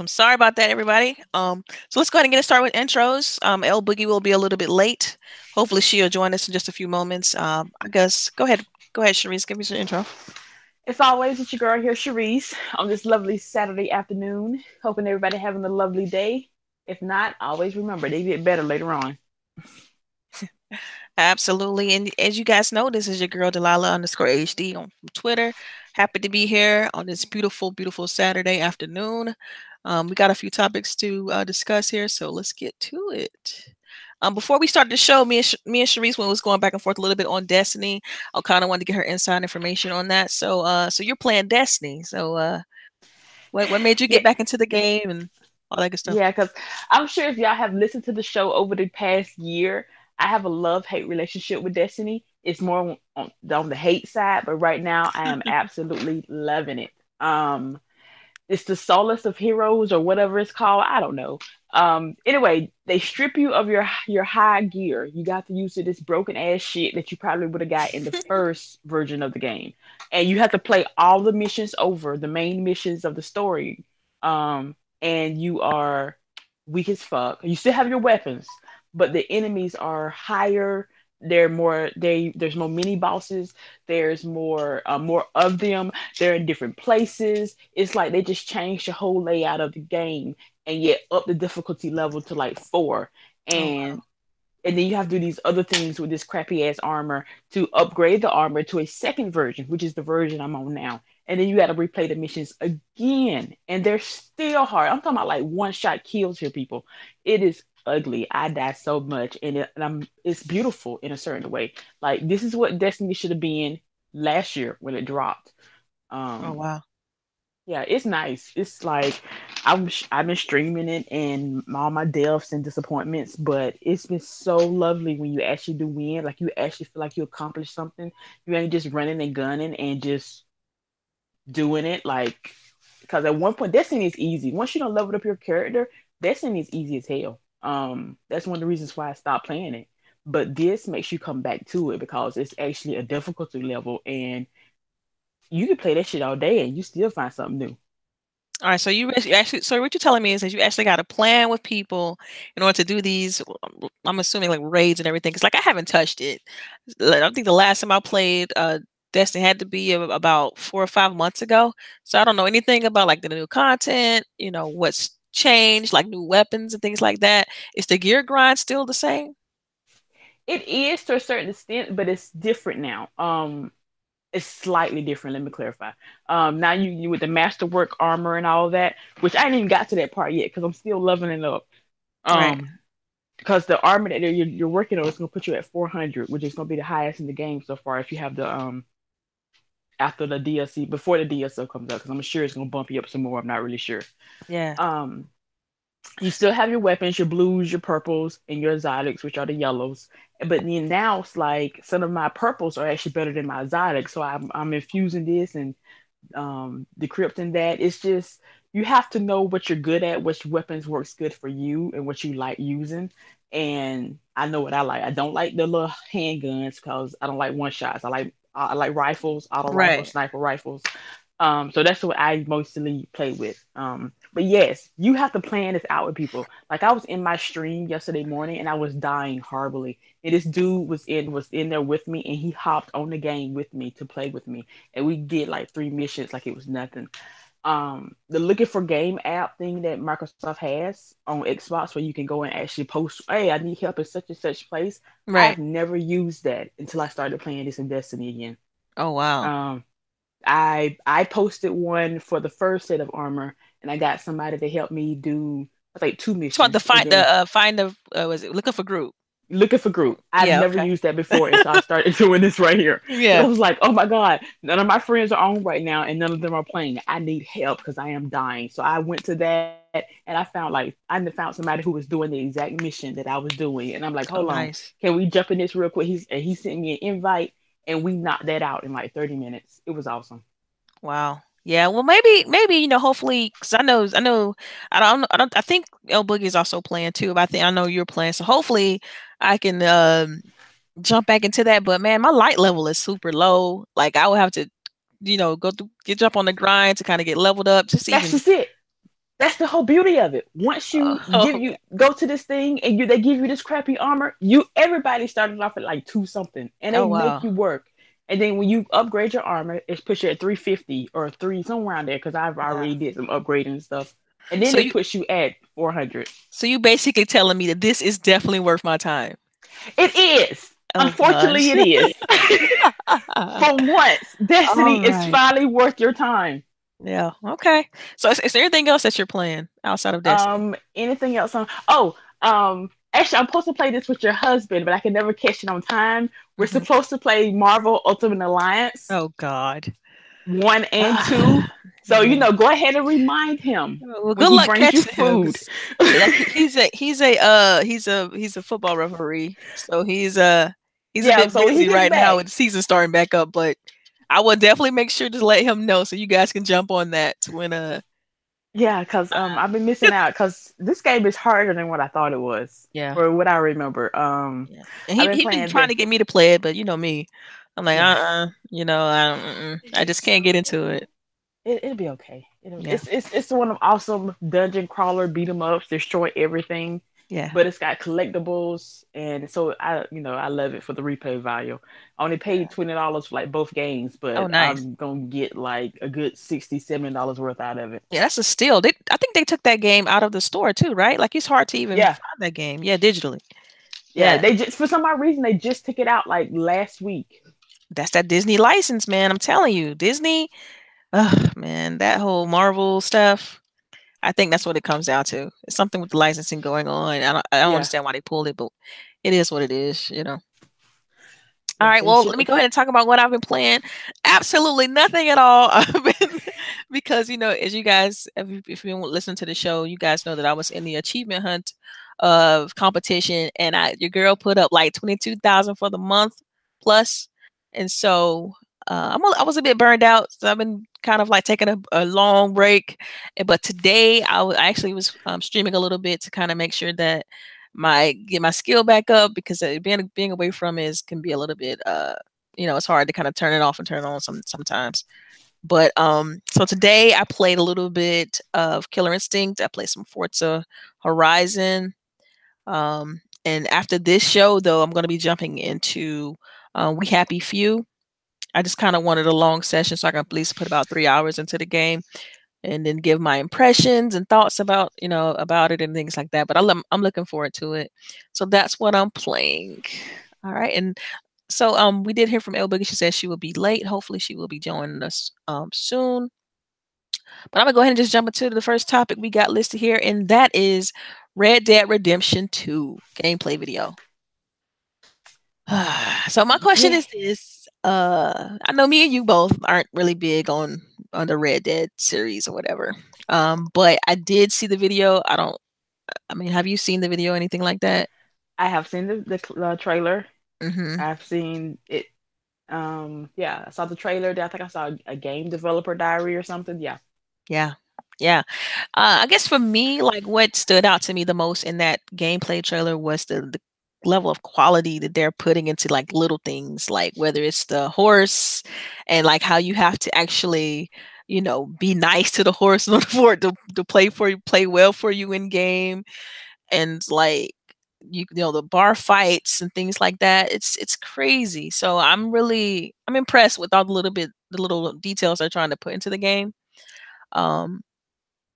I'm sorry about that, everybody. Um, so let's go ahead and get it started with intros. Um, L Boogie will be a little bit late. Hopefully, she'll join us in just a few moments. Um, I guess go ahead, go ahead, Cherise, give me some intro. As always, it's your girl here, Cherise, on this lovely Saturday afternoon. Hoping everybody having a lovely day. If not, always remember they get better later on. Absolutely. And as you guys know, this is your girl Delilah underscore HD on Twitter. Happy to be here on this beautiful, beautiful Saturday afternoon. Um, we got a few topics to uh, discuss here, so let's get to it. Um, before we start the show, me and Sh- me and Sharice was going back and forth a little bit on Destiny. I kind of wanted to get her inside information on that. So, uh, so you're playing Destiny. So, uh, what what made you get yeah. back into the game and all that good stuff? Yeah, because I'm sure if y'all have listened to the show over the past year, I have a love hate relationship with Destiny. It's more on, on the hate side, but right now I am absolutely loving it. Um, it's the solstice of heroes or whatever it's called. I don't know. Um, anyway, they strip you of your your high gear. You got to use this broken ass shit that you probably would have got in the first version of the game, and you have to play all the missions over, the main missions of the story. Um, and you are weak as fuck. You still have your weapons, but the enemies are higher they're more they there's more mini bosses. There's more uh, more of them. They're in different places. It's like they just changed the whole layout of the game and yet up the difficulty level to like four. And oh, wow. and then you have to do these other things with this crappy ass armor to upgrade the armor to a second version which is the version i'm on now. And then you got to replay the missions again. And they're still hard. I'm talking about like one shot kills here people. It is ugly. I die so much, and, it, and I'm it's beautiful in a certain way. Like this is what Destiny should have been last year when it dropped. Um, oh wow. Yeah, it's nice. It's like I'm I've been streaming it and all my deaths and disappointments, but it's been so lovely when you actually do win. Like you actually feel like you accomplished something. You ain't just running and gunning and just doing it. Like because at one point Destiny is easy. Once you don't level up your character, Destiny is easy as hell. Um, that's one of the reasons why I stopped playing it. But this makes you come back to it because it's actually a difficulty level, and you can play that shit all day and you still find something new. All right, so you actually, so what you're telling me is that you actually got to plan with people in order to do these. I'm assuming like raids and everything. Because like I haven't touched it. I think the last time I played uh, Destiny had to be about four or five months ago. So I don't know anything about like the new content. You know what's changed, like new weapons and things like that. Is the gear grind still the same? It is to a certain extent, but it's different now. Um, it's slightly different. Let me clarify. Um, now you, you with the masterwork armor and all that, which I didn't even got to that part yet because I'm still leveling up. Um, right. because the armor that you're, you're working on is going to put you at 400, which is going to be the highest in the game so far. If you have the um after the DLC before the DLC comes out because I'm sure it's gonna bump you up some more. I'm not really sure. Yeah. Um, you still have your weapons, your blues, your purples, and your exotics, which are the yellows. But then now it's like some of my purples are actually better than my exotics, so I'm I'm infusing this and um decrypting that. It's just you have to know what you're good at, which weapons works good for you, and what you like using. And I know what I like. I don't like the little handguns because I don't like one shots. I like uh, like rifles, auto right. rifles, sniper rifles. Um, so that's what I mostly play with. Um, but yes, you have to plan this out with people. Like I was in my stream yesterday morning and I was dying horribly. And this dude was in was in there with me and he hopped on the game with me to play with me. And we did like three missions like it was nothing um the looking for game app thing that Microsoft has on Xbox where you can go and actually post, hey, I need help in such and such place. Right. I've never used that until I started playing this in Destiny again. Oh wow. Um I I posted one for the first set of armor and I got somebody to help me do I think two missions. The find the uh, find the uh, was it looking for group looking for group. I've yeah, never okay. used that before, and so I started doing this right here. Yeah, so I was like, oh my god, none of my friends are on right now, and none of them are playing. I need help because I am dying. So I went to that, and I found like I found somebody who was doing the exact mission that I was doing, and I'm like, oh, hold oh, on, nice. can we jump in this real quick? He's and he sent me an invite, and we knocked that out in like 30 minutes. It was awesome. Wow. Yeah, well, maybe, maybe you know, hopefully, because I know, I know, I don't, I don't, I think El Boogie is also playing too. But I think I know you're playing, so hopefully, I can um, jump back into that. But man, my light level is super low. Like I would have to, you know, go through, get jump on the grind to kind of get leveled up. Just That's even, just it. That's the whole beauty of it. Once you Oh. give you go to this thing and you they give you this crappy armor, you everybody started off at like two something, and they Oh, wow. make you work. And then when you upgrade your armor, it's push you at three fifty or three somewhere around there because I've already did some upgrading and stuff. And then So they you- push you at four hundred. So you basically telling me that this is definitely worth my time. It is. Oh, Unfortunately, gosh. it is. For once, Destiny is finally worth your time. yeah. Okay. So is, is there anything else that you're playing outside of Destiny? Um, anything else on? Oh, um, actually, I'm supposed to play this with your husband, but I can never catch it on time. We're Mhm. supposed to play Marvel Ultimate Alliance oh God. One and two. So you know, go ahead and remind him. Well, good luck catching food. like, he's a he's a uh he's a he's a football referee, so he's uh he's Yeah, a bit so busy right now with the season starting back up. But I will definitely make sure to let him know so you guys can jump on that when uh Yeah, because um, I've been missing out because this game is harder than what I thought it was, yeah. or what I remember. Um, And he he been trying the- to get me to play it, but you know me, I'm like uh Yeah. uh you know I mm-mm. I just can't get into it. it, it'll be okay. It'll, Yeah. It's it's it's one of awesome dungeon crawler beat 'em ups, destroy everything. Yeah. but it's got collectibles and so I you know I love it for the replay value. I only paid twenty dollars for like both games, but Oh, nice. I'm gonna get like a good 60 70 dollars worth out of it. Yeah, that's a steal. They, I think they took that game out of the store too, right? Like it's hard to even Yeah. find that game. Yeah, digitally. Yeah, Yeah. they just for some odd reason they just took it out like last week. That's that Disney license, man. I'm telling you, Disney. Ugh, man, that whole Marvel stuff. I think that's what it comes down to. It's something with the licensing going on. I don't, I don't Yeah. understand why they pulled it, but it is what it is, you know. All right, well, let me go ahead and talk about what I've been playing. Absolutely nothing at all. Because you know, as you guys, if you, if you listen to the show, you guys know that I was in the achievement hunt of competition, and I your girl put up like twenty two thousand for the month plus, and so uh, I'm a, I was a bit burned out. So I've been kind of like taking a, a long break, but today I wa- actually was um, streaming a little bit to kind of make sure that my get my skill back up because uh, being being away from is can be a little bit uh you know it's hard to kind of turn it off and turn it on some sometimes but um so today i played a little bit of killer instinct i played some forza horizon um and after this show though i'm going to be jumping into uh, we happy few i just kind of wanted a long session so i can at least put about three hours into the game and then give my impressions and thoughts about you know about it and things like that but i'm, I'm looking forward to it so that's what i'm playing all right and so um we did hear from El Boogie. She said she will be late. Hopefully she will be joining us um soon. But I'm gonna go ahead and just jump into the first topic we got listed here, and that is Red Dead Redemption 2 gameplay video. so my question Yeah. is this: uh, I know me and you both aren't really big on on the Red Dead series or whatever, um, but I did see the video. I don't. I mean, have you seen the video? or Anything like that? I have seen the the uh, trailer. Mm-hmm. I've seen it. Um, yeah, I saw the trailer. I think I saw a, a game developer diary or something. Yeah, Yeah. Yeah. Uh, I guess for me, like what stood out to me the most in that gameplay trailer was the, the level of quality that they're putting into like little things, like whether it's the horse and like how you have to actually, you know, be nice to the horse in order for it to, to play for you, play well for you in game. And like you, you know, the bar fights and things like that. It's it's crazy. So I'm really I'm impressed with all the little bit the little details they're trying to put into the game. Um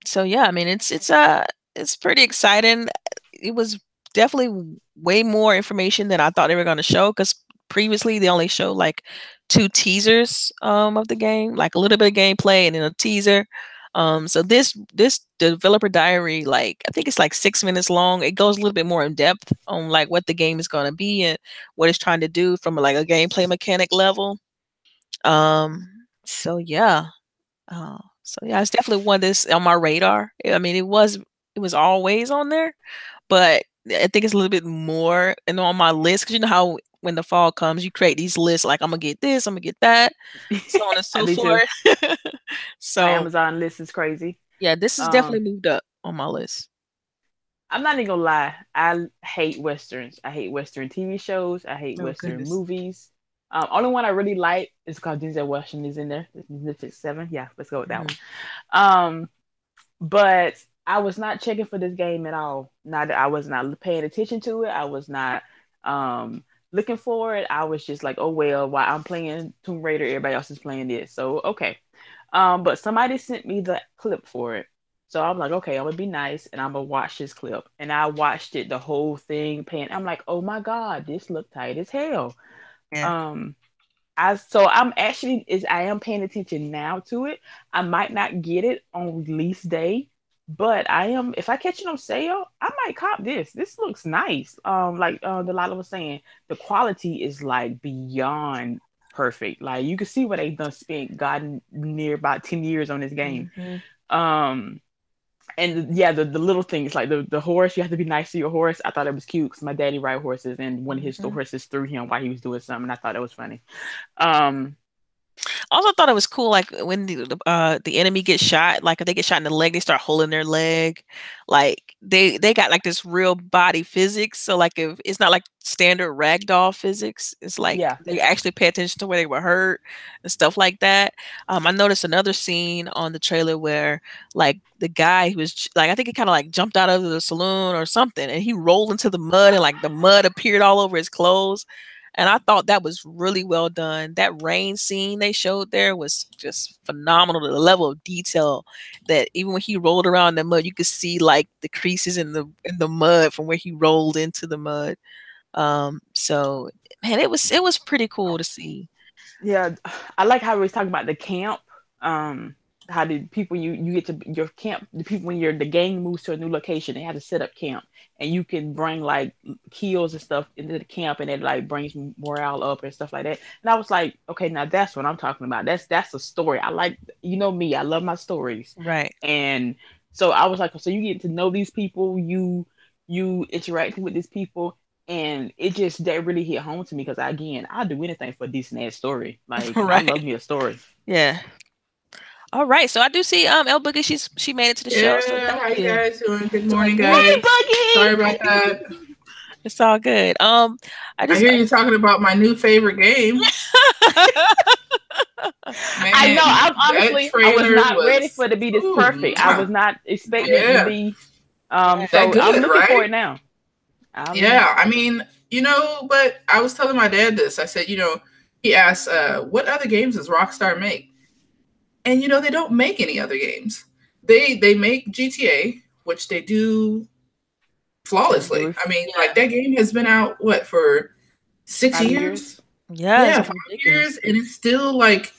so yeah, I mean it's it's uh it's pretty exciting. It was definitely way more information than I thought they were going to show because previously they only showed like two teasers um of the game, like a little bit of gameplay and then a teaser. Um so this this developer diary like I think it's like 6 minutes long. It goes a little bit more in depth on like what the game is going to be and what it's trying to do from like a gameplay mechanic level. Um so yeah. Uh, so yeah, it's definitely one that's on my radar. I mean, it was it was always on there, but I think it's a little bit more and on my list because you know how when the fall comes, you create these lists like I'm gonna get this, I'm gonna get that, so on and so forth. My so Amazon list is crazy. yeah, this is Um, definitely moved up on my list. I'm not even gonna lie. I hate westerns. I hate western TV shows. I hate Oh, western goodness. movies. Um, only one I really like is called Denzel Washington is in there. Netflix Seven. Yeah, let's go with that Mhm. one. Um, but I was not checking for this game at all. Not I was not paying attention to it. I was not um looking for it. I was just like, oh well, while I'm playing Tomb Raider, everybody else is playing this. So okay. Um, but somebody sent me the clip for it. So I'm like, okay, I'm gonna be nice and I'm gonna watch this clip. And I watched it the whole thing, paying. I'm like, oh my god, this looked tight as hell. Yeah. Um, I so I'm actually is I am paying attention now to it. I might not get it on release day, but I am if I catch it on sale, I might cop this. This looks nice. Um, like uh, Delilah was saying, the quality is like beyond perfect. Like you can see what they done spent gotten near about 10 years on this game. Mm-hmm. Um and yeah, the, the little things like the, the horse, you have to be nice to your horse. I thought it was cute because my daddy ride horses and one of his mm-hmm. horses threw him while he was doing something. I thought it was funny. Um also thought it was cool, like when the uh, the enemy gets shot, like if they get shot in the leg, they start holding their leg. Like they they got like this real body physics. So like if it's not like standard ragdoll physics, it's like yeah. they actually pay attention to where they were hurt and stuff like that. Um, I noticed another scene on the trailer where like the guy who was like I think he kind of like jumped out of the saloon or something, and he rolled into the mud, and like the mud appeared all over his clothes. And I thought that was really well done. That rain scene they showed there was just phenomenal. The level of detail that even when he rolled around in the mud, you could see like the creases in the in the mud from where he rolled into the mud. Um, so man, it was it was pretty cool to see. Yeah, I like how we was talking about the camp. Um, how did people you you get to your camp the people when you're the gang moves to a new location they have to set up camp. And you can bring like kills and stuff into the camp and it like brings morale up and stuff like that. And i was like okay now that's what i'm talking about. That's that's a story. I like you know me i love my stories. Right. And so i was like so you get to know these people you you interacting with these people and it just that really hit home to me because again i do anything for a decent ass story. Like right. i love me a story. Yeah all right, so I do see um El Boogie. She's she made it to the yeah, show. So how you guys doing? Good morning, guys. Hey, Boogie. Sorry about that. It's all good. Um, I just I hear you talking about my new favorite game. Man, I know. I'm honestly I was not was, ready for it to be this ooh, perfect. I was not expecting yeah. it to be. Um, so good, I'm looking right? for it now. I'm yeah, I mean, you know, but I was telling my dad this. I said, you know, he asked, uh, "What other games does Rockstar make?" And you know they don't make any other games. They they make GTA, which they do flawlessly. I mean, yeah. like that game has been out what for six five years? years? Yeah, yeah, five years, and it's still like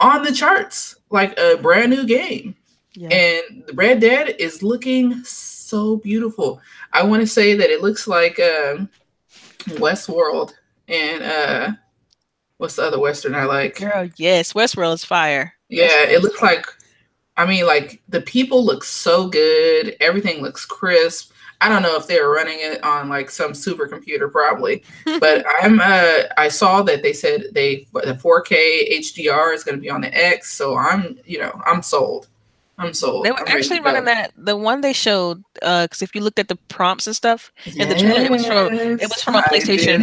on the charts, like a brand new game. Yeah. And the Red Dead is looking so beautiful. I want to say that it looks like uh, Westworld and uh, what's the other Western I like? Girl, yes, Westworld is fire. Yeah, it looks like I mean, like the people look so good. Everything looks crisp. I don't know if they're running it on like some supercomputer, probably. but I'm uh I saw that they said they the 4K HDR is going to be on the X, so I'm you know I'm sold. I'm sold. They were I'm actually running that the one they showed uh, because uh, if you looked at the prompts and stuff in the trailer, it was from it was from a PlayStation.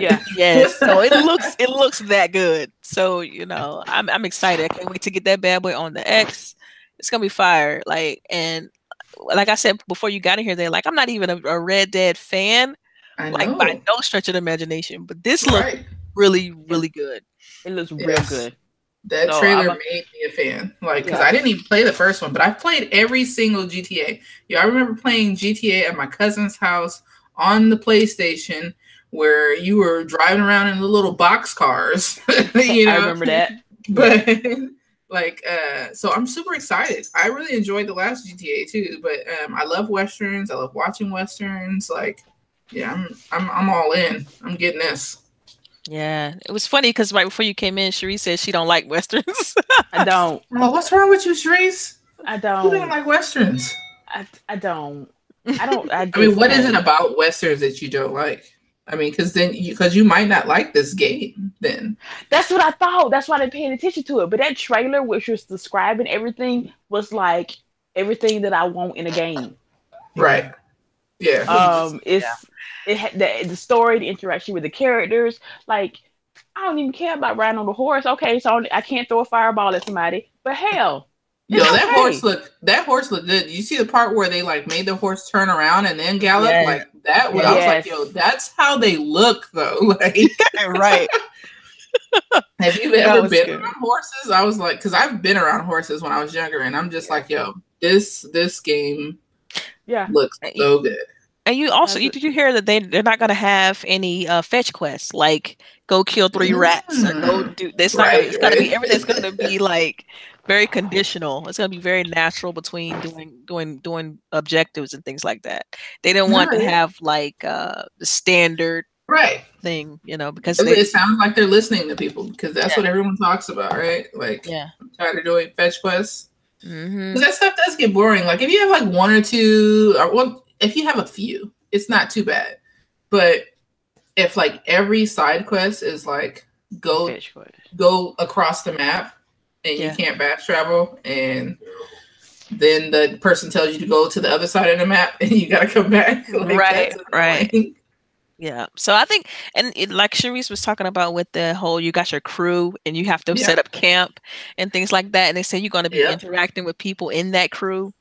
Yeah, yes. So it looks it looks that good. So you know, I'm I'm excited. I can't wait to get that bad boy on the X. It's gonna be fire. Like and like I said before you got in here, they're like I'm not even a, a Red Dead fan, like by no stretch of the imagination. But this right. looks really really good. It looks yes. real good. That so trailer a, made me a fan. Like, because yeah. I didn't even play the first one, but I've played every single GTA. Yeah, I remember playing GTA at my cousin's house on the PlayStation, where you were driving around in the little box cars. you know, I remember that. But like, uh, so I'm super excited. I really enjoyed the last GTA too. But um, I love westerns. I love watching westerns. Like, yeah, I'm I'm I'm all in. I'm getting this. Yeah, it was funny because right before you came in, Cherie said she don't like westerns. I don't. Well, what's wrong with you, Cherise? I don't. You don't like westerns? I, I don't. I don't. I, I mean, what is it about westerns that you don't like? I mean, because then because you, you, might not like this game. Then that's what I thought. That's why I didn't pay attention to it. But that trailer, which was describing everything, was like everything that I want in a game. Right. Yeah. Um. It's. Yeah it had the, the story, the interaction with the characters. Like, I don't even care about riding on the horse. Okay, so I can't throw a fireball at somebody, but hell, Yo, It's that horse look that horse looked good. You see the part where they like made the horse turn around and then gallop Yeah. like that? When I was like, yo, that's how they look though. Like, right. have you That ever been good. around horses? I was like, because I've been around horses when I was younger, and I'm just like, yo, this this game Yeah. looks uh, so good. And you also you, did you hear that they they're not gonna have any uh, fetch quests like go kill three rats or go Mm. do this. Not gonna, Right, it's gonna be everything's gonna be like very conditional. It's gonna be very natural between doing doing doing objectives and things like that. They didn't want to have like uh, the standard Right. thing, you know, because It, they, it sounds like they're listening to people because that's Yeah. what everyone talks about, right? Like, yeah. I'm tired of doing fetch quests. hmm Because that stuff does get boring. Like if you have like one or two, or well, if you have a few, it's not too bad. But if like every side quest is like go go across the map and Yeah. you can't back travel, and then the person tells you to go to the other side of the map and you gotta come back. Like, Right, right. annoying. Yeah. So I think, and it, like Sharice was talking about with the whole, you got your crew and you have to Yeah. set up camp and things like that. And they say you're going to be Yeah. interacting with people in that crew.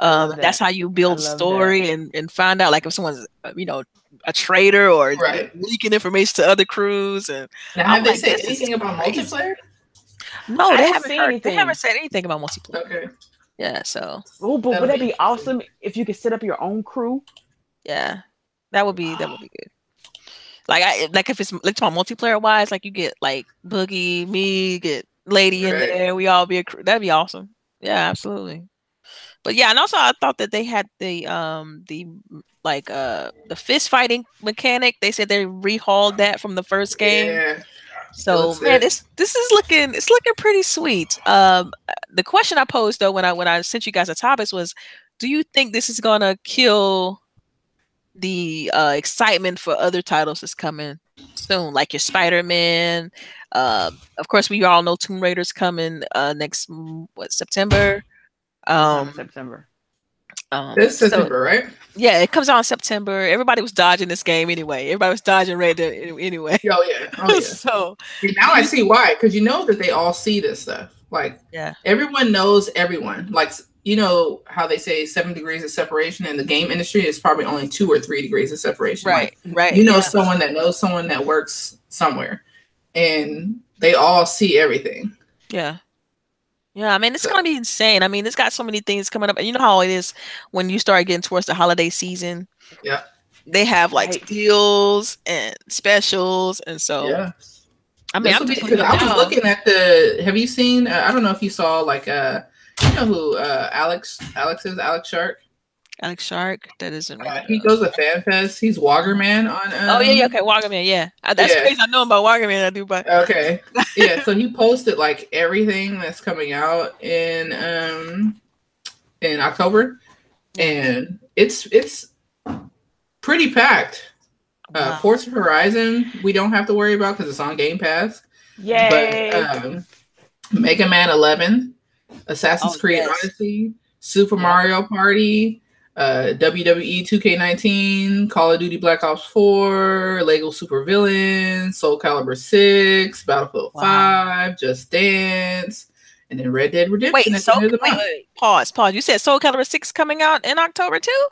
Love Um, that's how you build I love story and, and find out like if someone's, uh, you know, a traitor or Right. leaking information to other crews. And Now, I'm have they like, said anything about crazy. multiplayer? no, I they haven't see heard, they haven't said anything about multiplayer. Okay. Yeah. So Oh, but That'll would that be be awesome if you could set up your own crew? yeah, that would be, that would be good. Like I like if it's like talking multiplayer wise, like you get like Boogie, me, get Lady in there, we all be a crew. That'd be awesome. Yeah, absolutely. But yeah, and also I thought that they had the um the like uh the fist fighting mechanic. They said they rehauled that from the first game. Yeah. So man, this this is looking it's looking pretty sweet. Um, the question I posed though when I when I sent you guys the topics was, do you think this is gonna kill the uh, excitement for other titles that's coming soon, like your Spider Man? Uh, of course, we all know Tomb Raider's coming uh, next mm, what September. Um, September. um, This so- September, right? yeah, it comes out in September. Everybody was dodging this game anyway. Everybody was dodging Red Dead anyway. Oh yeah. Oh yeah. so now I see why, because you know that they all see this stuff. Like, Yeah. everyone knows everyone. Like, you know how they say seven degrees of separation in the game industry is probably only two or three degrees of separation. right, Like, right. you know yeah. someone that knows someone that works somewhere, and they all see everything. Yeah. Yeah, I mean it's So- gonna be insane. I mean, it's got so many things coming up. And you know how it is when you start getting towards the holiday season. Yeah. They have like Right. deals and specials, and so yeah. I mean, I'm will be- looking I was looking at the. Have you seen? Uh, I don't know if you saw like uh, you know who uh Alex Alex is Alex Shark. Alex Shark. That isn't Uh, right. he goes to FanFest. He's Wagerman on. Um, Oh yeah, yeah, okay, Wagerman, yeah. Uh, that's yeah. crazy. I know about Wagerman. I do, but Okay. Yeah, so he posted like everything that's coming out in um in October and it's it's pretty packed. Uh Wow. Forza Horizon we don't have to worry about cuz it's on Game Pass. Yay! But um Mega Man 11, Assassin's Oh, Creed yes. Odyssey, Super Yeah. Mario Party, uh, WWE 2K19, Call of Duty Black Ops 4, Lego Super Villains, Soul Calibur 6, Battlefield Wow. 5, Just Dance, and then Red Dead Redemption. wait, at the so end of the wait, wait, pause, pause. You said Soul Calibur Six coming out in October too?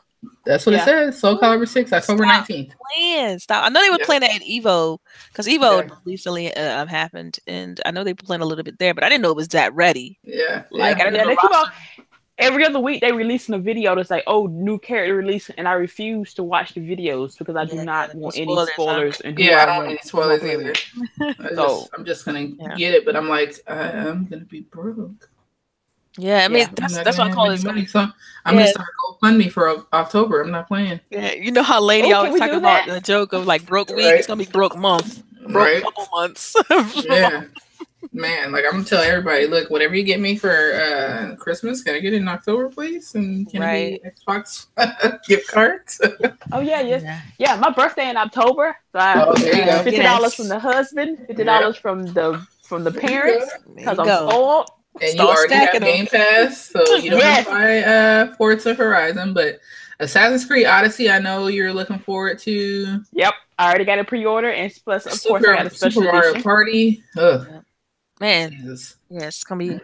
That's what Yeah. it says. Soul Calibur 6, October Stop. 19th. Playing, stop. I know they were Yeah. playing that at Evo because Evo Yeah. recently uh, um, happened, and I know they were playing a little bit there, but I didn't know it was that ready. Yeah. Like, yeah. I didn't know they keep on every other week they releasing a video that's like, oh, new character release, and I refuse to watch the videos because I do Yeah, not want spoilers, any huh? spoilers. And who Yeah, I don't want- want any spoilers who I either. want. I So- just, I'm just gonna Yeah. get it, but I'm like, I, I'm gonna be broke. Yeah, I mean Yeah. that's that's what I call have it. It's gonna money, so I'm Yeah. gonna start GoFundMe for O- October. I'm not playing. yeah, you know how Lady Oh, can always talk about the joke of like broke week. Right. It's gonna be broke month, broke Right? couple months. Yeah. Man, like I'm gonna tell everybody, look, whatever you get me for uh Christmas, can I get it in October, please? And can it be Xbox gift cards? Oh yeah, yes, Yeah. yeah. My birthday in October, so I Oh, there you fifty dollars Yes. from the husband, fifty dollars from the from the parents because I'm go. spoiled. and you Start already have stacking 'em. Game Pass, so you don't have Yes. to buy uh Forza Horizon, but Assassin's Creed Odyssey, I know you're looking forward to. Yep, I already got a pre-order, and plus, of Super, course, I got a special Super Mario edition. Party. Ugh, Man, Jesus. yeah, it's gonna be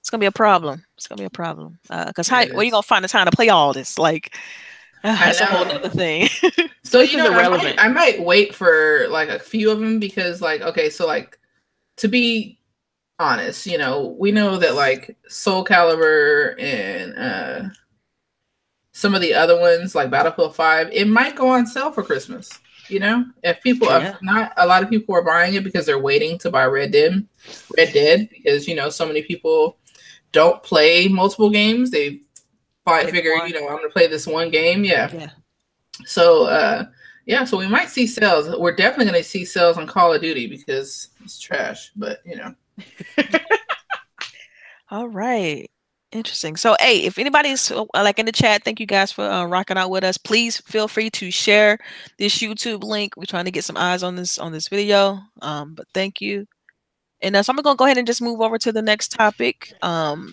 it's gonna be a problem. It's gonna be a problem. Uh, cause how where you gonna find the time to play all this? Like, that's a whole other thing. So you know, I might, irrelevant. I might wait for like a few of them because, like, okay, so like to be honest, you know, we know that like Soul Calibur and uh some of the other ones, like Battlefield Five, it might go on sale for Christmas. You know, if people, Yeah. if not a lot of people are buying it because they're waiting to buy Red Dead, Red Dead, because you know so many people don't play multiple games. They find, figure, you know, I'm gonna play this one game. Yeah, yeah. so uh yeah, so we might see sales. We're definitely gonna see sales on Call of Duty because it's trash, but you know. All right. Interesting. So, hey, if anybody's uh, like in the chat, thank you guys for uh, rocking out with us. Please feel free to share this YouTube link. We're trying to get some eyes on this on this video. Um, but thank you. And uh, so I'm gonna go ahead and just move over to the next topic. Um,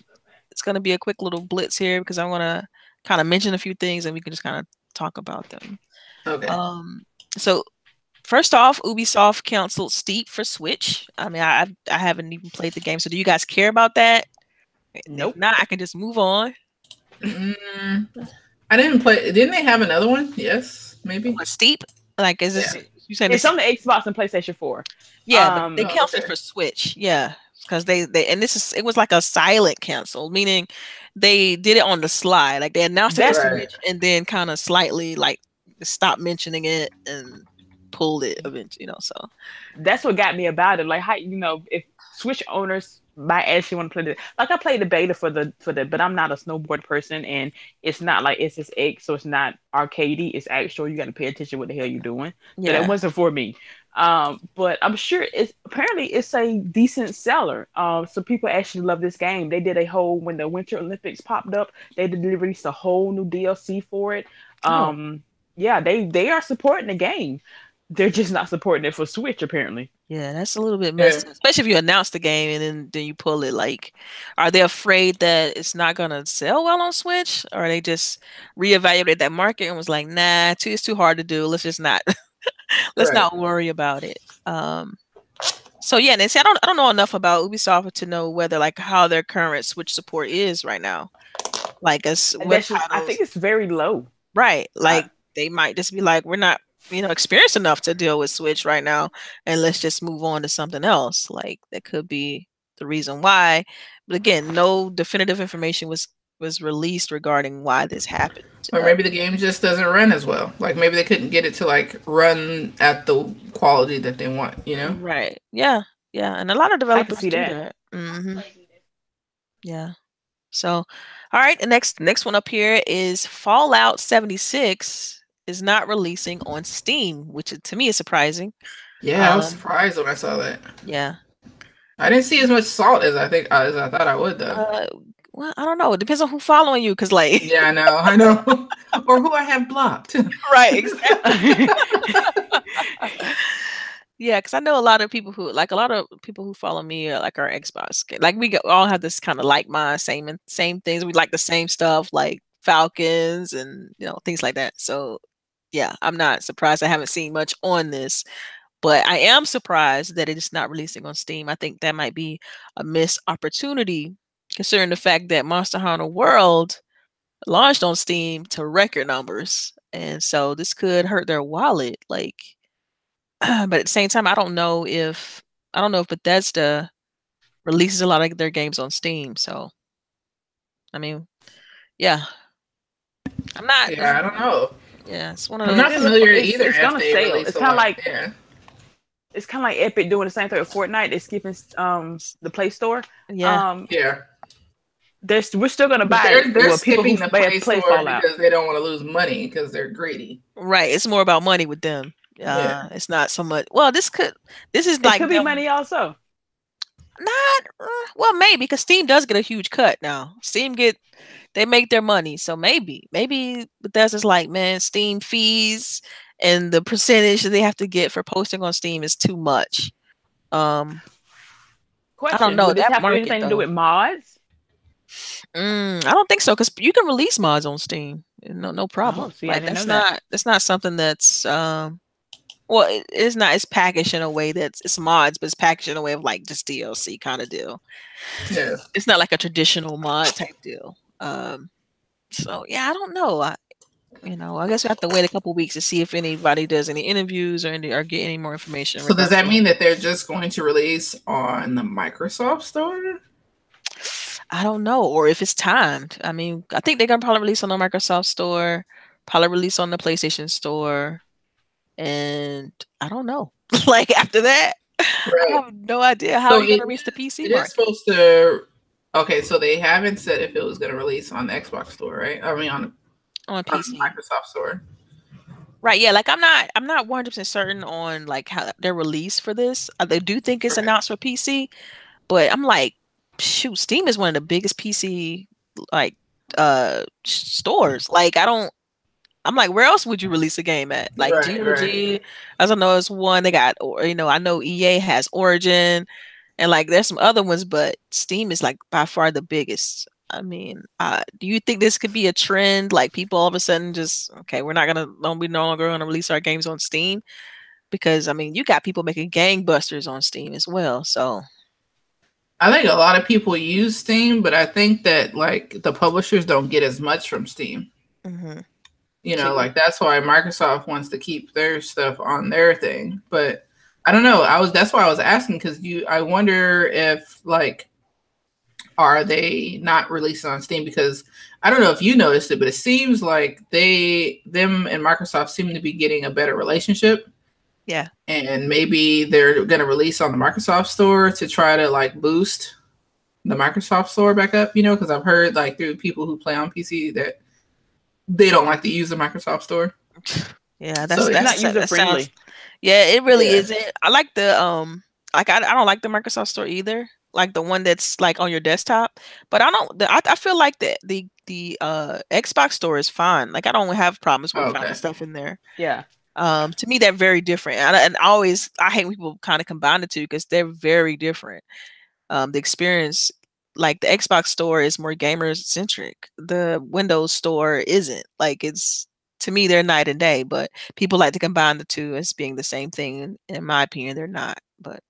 it's gonna be a quick little blitz here because I want to kind of mention a few things and we can just kind of talk about them. Okay. Um, so first off, Ubisoft canceled Steep for Switch. I mean, I I haven't even played the game. So do you guys care about that? And Nope. If not, I can just move on. Mm, I didn't play didn't they have another one? Yes, maybe. What, Steep? Like, is this Yeah. you saying It's this? on the Xbox and PlayStation 4. Yeah, um, they Oh, canceled okay. for Switch. Yeah, because they they and this is it was like a silent cancel, meaning they did it on the slide. Like they announced it for That's- Switch and then kind of slightly like stopped mentioning it and pulled it eventually. You know, so That's what got me about it. Like how you know, if Switch owners might actually want to play the like I played the beta for the for the but I'm not a snowboard person and it's not like it's just SSX, so it's not arcadey, it's actual. You gotta pay attention what the hell you're doing. So yeah, that wasn't for me. Um, but I'm sure it's apparently it's a decent seller. Um, so people actually love this game. They did a whole when the Winter Olympics popped up, they did release a whole new DLC for it. Oh. Um, yeah, they they are supporting the game. They're just not supporting it for Switch apparently. Yeah, that's a little bit Yeah. messy, especially if you announce the game and then then you pull it. Like, are they afraid that it's not gonna sell well on Switch, or they just reevaluated that market and was like, nah, too, it's too hard to do. Let's just not, let's Right. not worry about it. Um, so yeah, and see, I don't, I don't know enough about Ubisoft to know whether like how their current Switch support is right now. Like, as And what that's just- I think it's very low. Right. Like they might just be like, we're not, you know, experienced enough to deal with Switch right now, and let's just move on to something else. Like that could be the reason why. But again, no definitive information was was released regarding why this happened. Or maybe the game just doesn't run as well. Like maybe they couldn't get it to like run at the quality that they want, you know? right. Yeah. Yeah. And a lot of developers see do that. that. hmm Yeah. So, all right. The next next one up here is Fallout 76 is not releasing on Steam, which to me is surprising. Yeah, I was Um, surprised when I saw that. Yeah. I didn't see as much salt as I think as I thought I would though. Uh, well, I don't know. It depends on who following you, because like, yeah, I know, I know. or who I have blocked. right, exactly. yeah, because I know a lot of people who like a lot of people who follow me are like our Xbox. Like we all have this kind of like mind, same and same things. We like the same stuff, like Falcons and you know things like that. So yeah, I'm not surprised. I haven't seen much on this. But I am surprised that it is not releasing on Steam. I think that might be a missed opportunity considering the fact that Monster Hunter World launched on Steam to record numbers. And so this could hurt their wallet. Like, but at the same time, I don't know if I don't know if Bethesda releases a lot of their games on Steam. So, I mean, yeah, I'm not. yeah, I don't know. Yeah, it's one of I'm those. not familiar it's- either. it's if gonna they sell. It's kinda like- yeah. it's kind of like Epic doing the same thing with Fortnite. They're skipping um the Play Store. Yeah, Um, Yeah. there's we're still gonna buy they're, it. they're Well, people skipping the play, Play play Store Fallout. because they don't want to lose money because they're greedy. right. It's more about money with them. Uh, Yeah. It's not so much. Well, this could. This is It like could be them- money also. Not uh, well maybe because steam does get a huge cut now steam get they make their money so maybe maybe bethesda's like man steam fees and the percentage that they have to get for posting on steam is too much um Question: i don't know, Would that have market, anything to do with mods? mm, i don't think so because you can release mods on steam no no problem see, like that's that. not that's not something that's um Well, it, it's not. It's packaged in a way that's it's mods, but it's packaged in a way of like just DLC kind of deal. Yeah. It's not like a traditional mod type deal. Um, so yeah, I don't know. I, you know, I guess we have to wait a couple weeks to see if anybody does any interviews or any or get any more information. So does that mean that they're just going to release on the Microsoft Store? I don't know, or if it's timed. I mean, I think they're gonna probably release on the Microsoft Store, probably release on the PlayStation Store, and I don't know. like after that, I have no idea how So you're gonna reach the PC It is market. supposed to. Okay, so they haven't said if it was going to release on the Xbox Store, right? I mean, on, on on PC. the Microsoft Store. Right, yeah, like I'm not I'm not 100% certain on like how their release for this. Uh, They do think it's Right. announced for PC, but I'm like shoot, Steam is one of the biggest PC like uh stores. Like I don't I'm like where else would you release a game at? Like Right, GOG, as I know it's one they got or you know, I know EA has Origin and like there's some other ones, but Steam is like by far the biggest. I mean, uh, do you think this could be a trend? Like people all of a sudden just okay, we're not gonna we no longer gonna release our games on Steam because I mean you got people making gangbusters on Steam as well. So I think a lot of people use Steam, but I think that like the publishers don't get as much from Steam. mhm. You know, like that's why Microsoft wants to keep their stuff on their thing. But I don't know. I was that's why I was asking because you. I wonder if like are they not releasing on Steam because I don't know if you noticed it, but it seems like they them and Microsoft seem to be getting a better relationship. Yeah. And maybe they're gonna release on the Microsoft store to try to like boost the Microsoft store back up, you know, because I've heard like through people who play on PC that they don't like to use the Microsoft store. yeah, that's So that's not user that friendly. sounds- yeah, it really Yeah. isn't. I like the um like I, I don't like the Microsoft store either. Like the one that's like on your desktop. But I don't the, I, I feel like the the the uh Xbox store is fine. Like I don't have problems with Okay. finding stuff in there. Yeah. Um to me they're very different. And, I- and I always I hate when people kind of combine the two because they're very different. Um the experience like the Xbox store is more gamer centric. The Windows store isn't. Like it's to me they're night and day, but people like to combine the two as being the same thing. In my opinion, they're not. But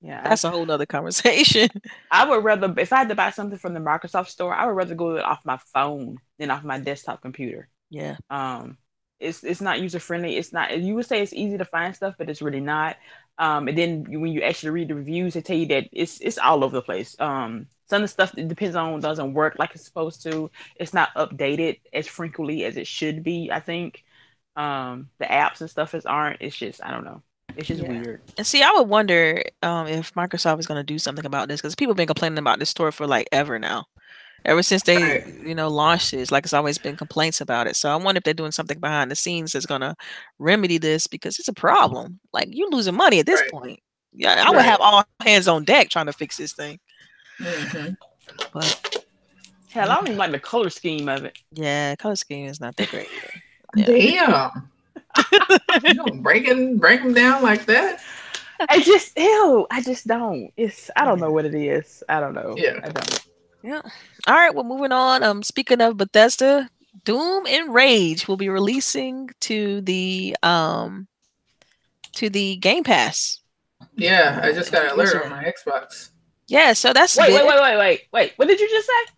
Yeah. that's a whole nother conversation. I would rather, if I had to buy something from the Microsoft store, I would rather go it off my phone than off my desktop computer. yeah. Um, it's it's not user friendly. It's not. You would say it's easy to find stuff, but it's really not. Um, and then when you actually read the reviews, they tell you that it's it's all over the place. Um, some of the stuff that depends on doesn't work like it's supposed to. It's not updated as frequently as it should be. I think. Um, the apps and stuff is aren't. It's just I don't know. It's just Yeah. weird. And see, I would wonder um, if Microsoft is going to do something about this because people have been complaining about this store for like ever now. Ever since they, Right. you know, launched this, like it's always been complaints about it. So I wonder if they're doing something behind the scenes that's going to remedy this because it's a problem. Like you're losing money at this Right. point. Yeah, I would have all hands on deck trying to fix this thing. Mhm. But Hell, I don't even like the color scheme of it. yeah, color scheme is not that great. Yeah. Damn. you don't break it, break them down like that. I just ew. I just don't. It's I don't know what it is. I don't know. Yeah. I don't. Yeah. All right. Well, moving on. Um, speaking of Bethesda, Doom and Rage will be releasing to the um to the Game Pass. Yeah, I just got an alert on my Xbox. Yeah. So that's Wait, big. wait, wait, wait, wait, wait. What did you just say?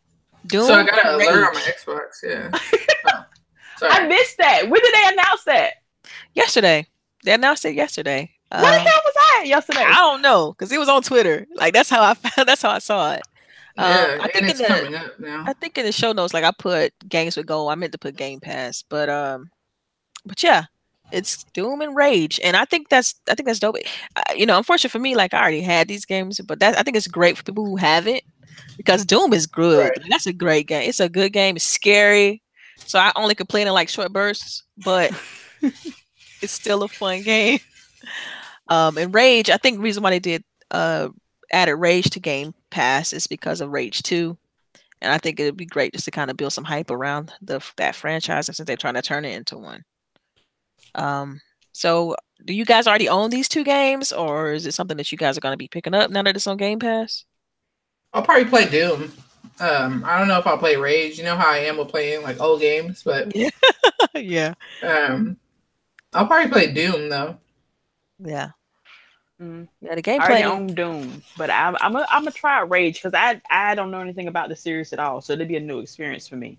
Doom So I got an and alert on my Xbox. Yeah. Oh, I missed that. When did they announce that? yesterday. They announced it yesterday. Where the Um, hell was I yesterday? I don't know because it was on Twitter. Like that's how I found. That's how I saw it. Um, yeah, I think and in it's the- coming up now. I think in the show notes, like I put games with gold. I meant to put Game Pass, but um, but yeah, it's Doom and Rage, and I think that's I think that's dope. Uh, you know, unfortunately for me, like I already had these games, but that I think it's great for people who haven't because Doom is good. Right. Like, That's a great game. It's a good game. It's scary, so I only complain in like short bursts, but it's still a fun game. Um, and Rage, I think the reason why they did uh added Rage to Game Pass is because of Rage Two, and I think it'd be great just to kind of build some hype around the that franchise since they're trying to turn it into one. Um, so do you guys already own these two games, or is it something that you guys are going to be picking up now that it's on Game Pass? I'll probably play Doom. Um, I don't know if I'll play Rage. You know how I am with playing like old games, but yeah. um, I'll probably play Doom though. Yeah. Mm. Yeah, the I already gameplay. own Doom, but I'm I'm a, I'm gonna try out Rage because I I don't know anything about the series at all, so it'll be a new experience for me.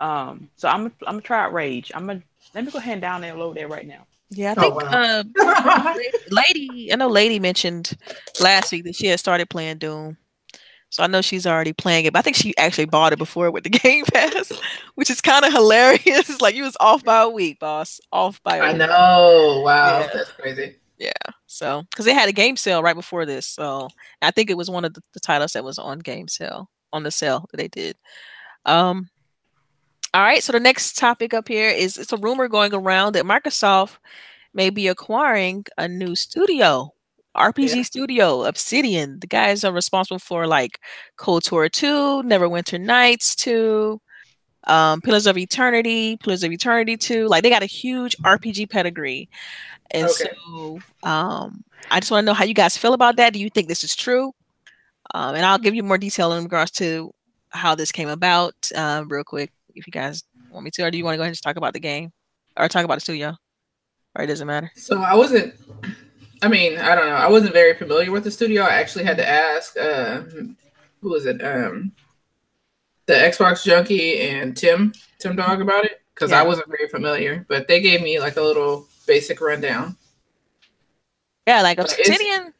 Um, so I'm I'm gonna try out Rage. I'm gonna let me go ahead and download that right now. Yeah, I Oh, think wow. uh, Lady, I know Lady mentioned last week that she had started playing Doom. So I know she's already playing it, but I think she actually bought it before with the Game Pass, which is kind of hilarious. It's like you was off by a week, boss. Off by a I week. know. Wow, Yeah. that's crazy. So, because they had a game sale right before this, so I think it was one of the, the titles that was on game sale on the sale that they did. Um, all right, so the next topic up here is it's a rumor going around that Microsoft may be acquiring a new studio, RPG Yeah. studio, Obsidian. The guys are responsible for like KOTOR 2, Neverwinter Nights 2, um, Pillars of Eternity, Pillars of Eternity 2. Like they got a huge RPG pedigree. And Okay. so um, I just want to know how you guys feel about that. Do you think this is true? Um, and I'll give you more detail in regards to how this came about uh, real quick if you guys want me to. Or do you want to go ahead and just talk about the game or talk about the studio? Or it doesn't matter. So I wasn't. I mean, I don't know. I wasn't very familiar with the studio. I actually had to ask. Uh, who was it? Um, the Xbox junkie and Tim Tim Dog about it because Yeah. I wasn't very familiar. But they gave me like a little basic rundown. Yeah, like Obsidian,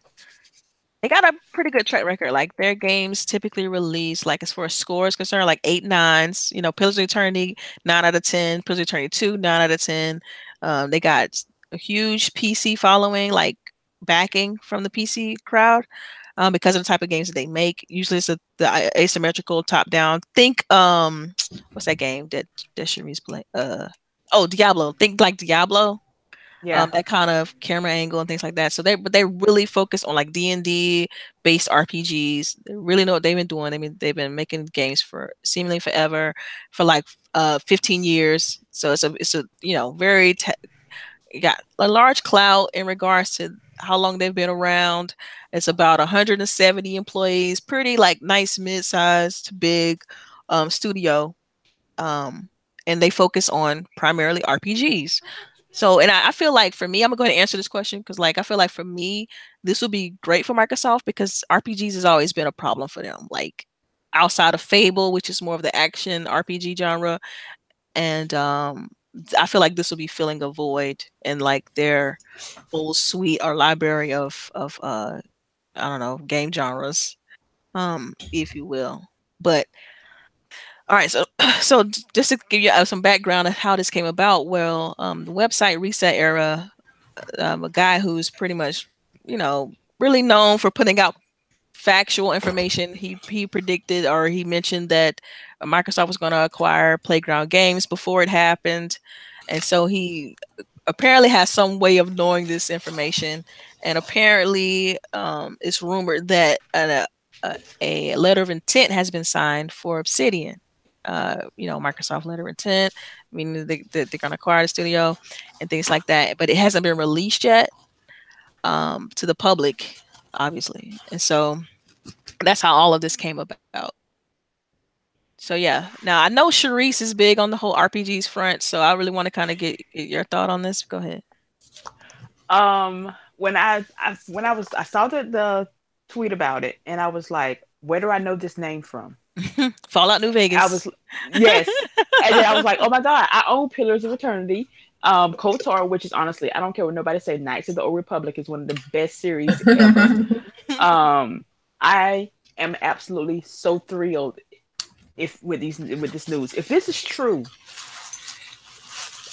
they got a pretty good track record. Like their games typically release, like as far as scores concerned, like eight nines. You know, Pillars of Eternity, nine out of ten. Pillars of Eternity two, nine out of ten. Um, they got a huge PC following, like backing from the PC crowd. Um, because of the type of games that they make, usually it's a, the asymmetrical top down. Think, um, what's that game that that Sharice play? Uh, oh, Diablo. Think like Diablo Yeah, um, that kind of camera angle and things like that. So they but they really focus on like D and D based RPGs. They really know what they've been doing. I mean, they've been making games for seemingly forever, for like uh 15 years. So it's a it's a you know very te- got a large clout in regards to how long they've been around. It's about 170 employees, pretty like nice mid-sized to big um, studio, um, and they focus on primarily RPGs. So, and I, I feel like for me, I'm gonna go ahead and answer this question because, like, I feel like for me, this would be great for Microsoft because RPGs has always been a problem for them. Like, outside of Fable, which is more of the action RPG genre, and um, I feel like this will be filling a void in like their full suite or library of of uh, I don't know game genres, um, if you will. But all right, so so just to give you uh, some background of how this came about. Well, um, the website ResetEra, um, a guy who's pretty much, you know, really known for putting out factual information. He he predicted or he mentioned that Microsoft was going to acquire Playground Games before it happened, and so he apparently has some way of knowing this information. And apparently, um, it's rumored that a, a, a letter of intent has been signed for Obsidian uh, you know, Microsoft letter of intent, meaning they, that they're going to acquire the studio and things like that. But it hasn't been released yet um, to the public, obviously. And so that's how all of this came about. So yeah, now I know Sharice is big on the whole RPGs front, so I really want to kind of get, get your thought on this. Go ahead. um, when I, I when I was I saw the the tweet about it, and I was like, where do I know this name from? Fallout New Vegas. I was yes, and then I was like, oh my god, I own Pillars of Eternity. Um, KOTOR, which is honestly, I don't care what nobody say, Knights of the Old Republic is one of the best series ever. um, I am absolutely so thrilled if with these with this news. If this is true,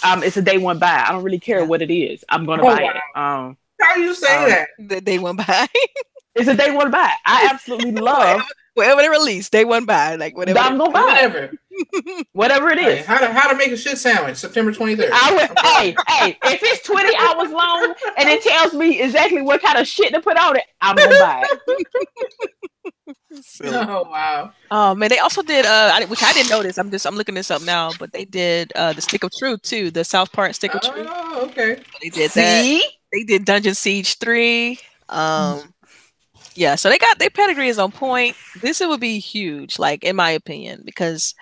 um, it's a day one buy. I don't really care what it is. I'm gonna Oh, buy it. Um, How you say Um, that? that they went by. it's a day one buy. I absolutely love whatever they release, they went by. Like whatever. I'm gonna buy. Whatever. whatever it Hey, how to how to make a shit sandwich? September twenty third. I would, hey, hey, if it's 20 hours long and it tells me exactly what kind of shit to put on it, I'm gonna buy it. Silly. Oh wow. Oh man, they also did uh, I, which I didn't notice. I'm just I'm looking this up now, but they did uh the Stick of Truth too, the South Park Stick of Truth. Oh, okay. They did that. See? They did Dungeon Siege three. Um, yeah, so they got their pedigree is on point. This it would be huge, like in my opinion, because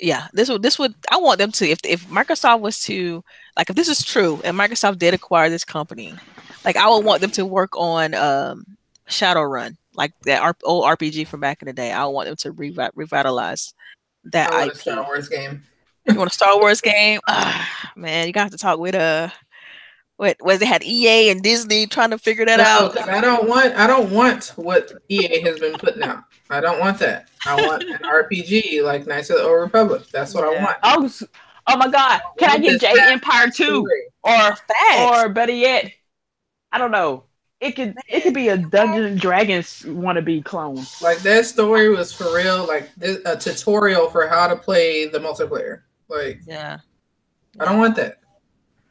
yeah, this would this would I want them to if if Microsoft was to like if this is true and Microsoft did acquire this company, like I would want them to work on um Shadowrun, like that R- old RPG from back in the day. I want them to revi- revitalize that I IP. a Star Wars game. You want a Star Wars game? Ah, man, you got to talk with uh what was they had EA and Disney trying to figure that No, out. 'cause I don't want I don't want what EA has been putting out. I don't want that. I want an RPG like Knights of the Old Republic. That's what Yeah. I want. Oh, oh my God! Can I want get this Jade Empire two or Facts. or better yet, I don't know. It could it could be a Dungeons and Dragons wannabe clone. Like that story was for real. Like this, a tutorial for how to play the multiplayer. Like yeah. I don't want that.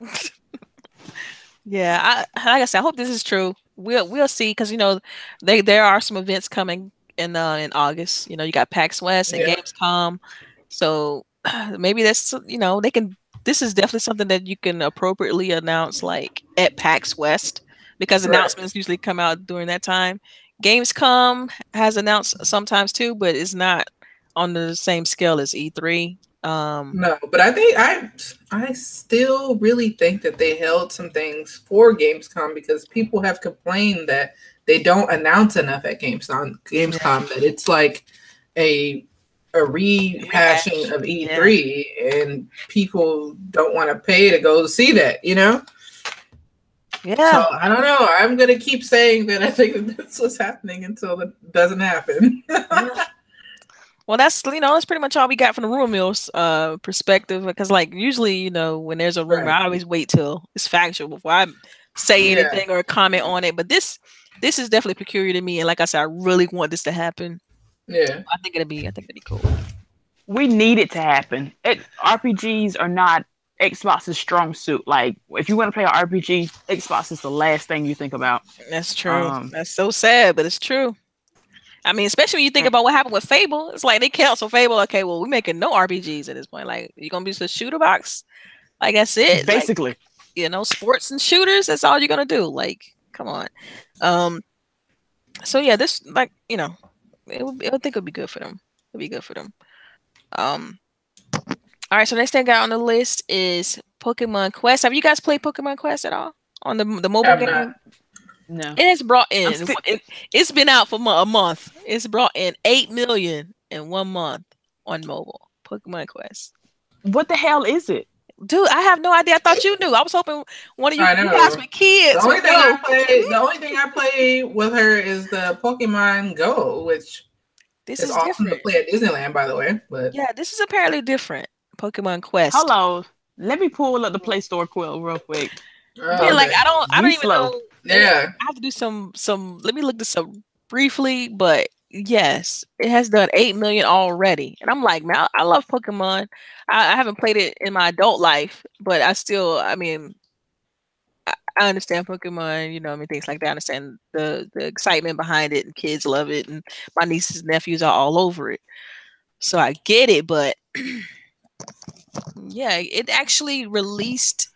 Yeah, I like I said, I hope this is true. We'll we'll see because you know they there are some events coming in uh in August. You know, you got PAX West and Yeah. Gamescom, so maybe that's you know they can. This is definitely something that you can appropriately announce like at PAX West because Right. announcements usually come out during that time. Gamescom has announced sometimes too, but it's not on the same scale as E3. Um, No, but I think I I still really think that they held some things for Gamescom because people have complained that they don't announce enough at Gamescom. Gamescom that it's like a a rehashing Rehash, of E3, and people don't want to pay to go see that. You know. Yeah. So I don't know. I'm gonna keep saying that I think that that's what's happening until it doesn't happen. Yeah. Well, that's you know that's pretty much all we got from the rumor mill's uh perspective because like usually you know when there's a rumor Right. I always wait till it's factual before I say Yeah. anything or comment on it. But this this is definitely peculiar to me, and like I said, I really want this to happen. yeah. I think it'd be I think it'd be cool. We need it to happen. It, RPGs are not Xbox's strong suit. Like if you want to play an RPG, Xbox is the last thing you think about. That's true. Um, that's so sad, but it's true. I mean, especially when you think about what happened with Fable. It's like they canceled Fable. Okay, well, we're making no RPGs at this point. Like, you're gonna be just a shooter box. Like that's it. Like, Basically, you know sports and shooters that's all you're gonna do like come on um so yeah this like you know it would, i would think it would be good for them it'd be good for them um all right so next thing i got on the list is pokemon quest have you guys played pokemon quest at all on the the mobile Have game not. no. it has brought in sti- it, it's been out for mo- a month it's brought in 8 million in one month on mobile pokemon quest What the hell is it? dude i have no idea i thought you knew i was hoping one of you, I you guys with kids The only would thing I know. play, the only thing I play with her is the Pokemon Go, which This is is awesome different. to play at Disneyland, by the way. But Yeah, this is apparently different. Pokemon Quest. Hold on. Let me pull up the Play Store quill real quick. uh, Yeah, like I don't, I don't You even slow. know. yeah, I have to do some, some. Let me look this up briefly, but yes, it has done eight million already, and I'm like, man, I, I love Pokemon. I, I haven't played it in my adult life, but I still, I mean, I, I understand Pokemon. You know, I mean, things like that. I understand the the excitement behind it, and kids love it, and my nieces and nephews are all over it. So I get it, but yeah, it actually released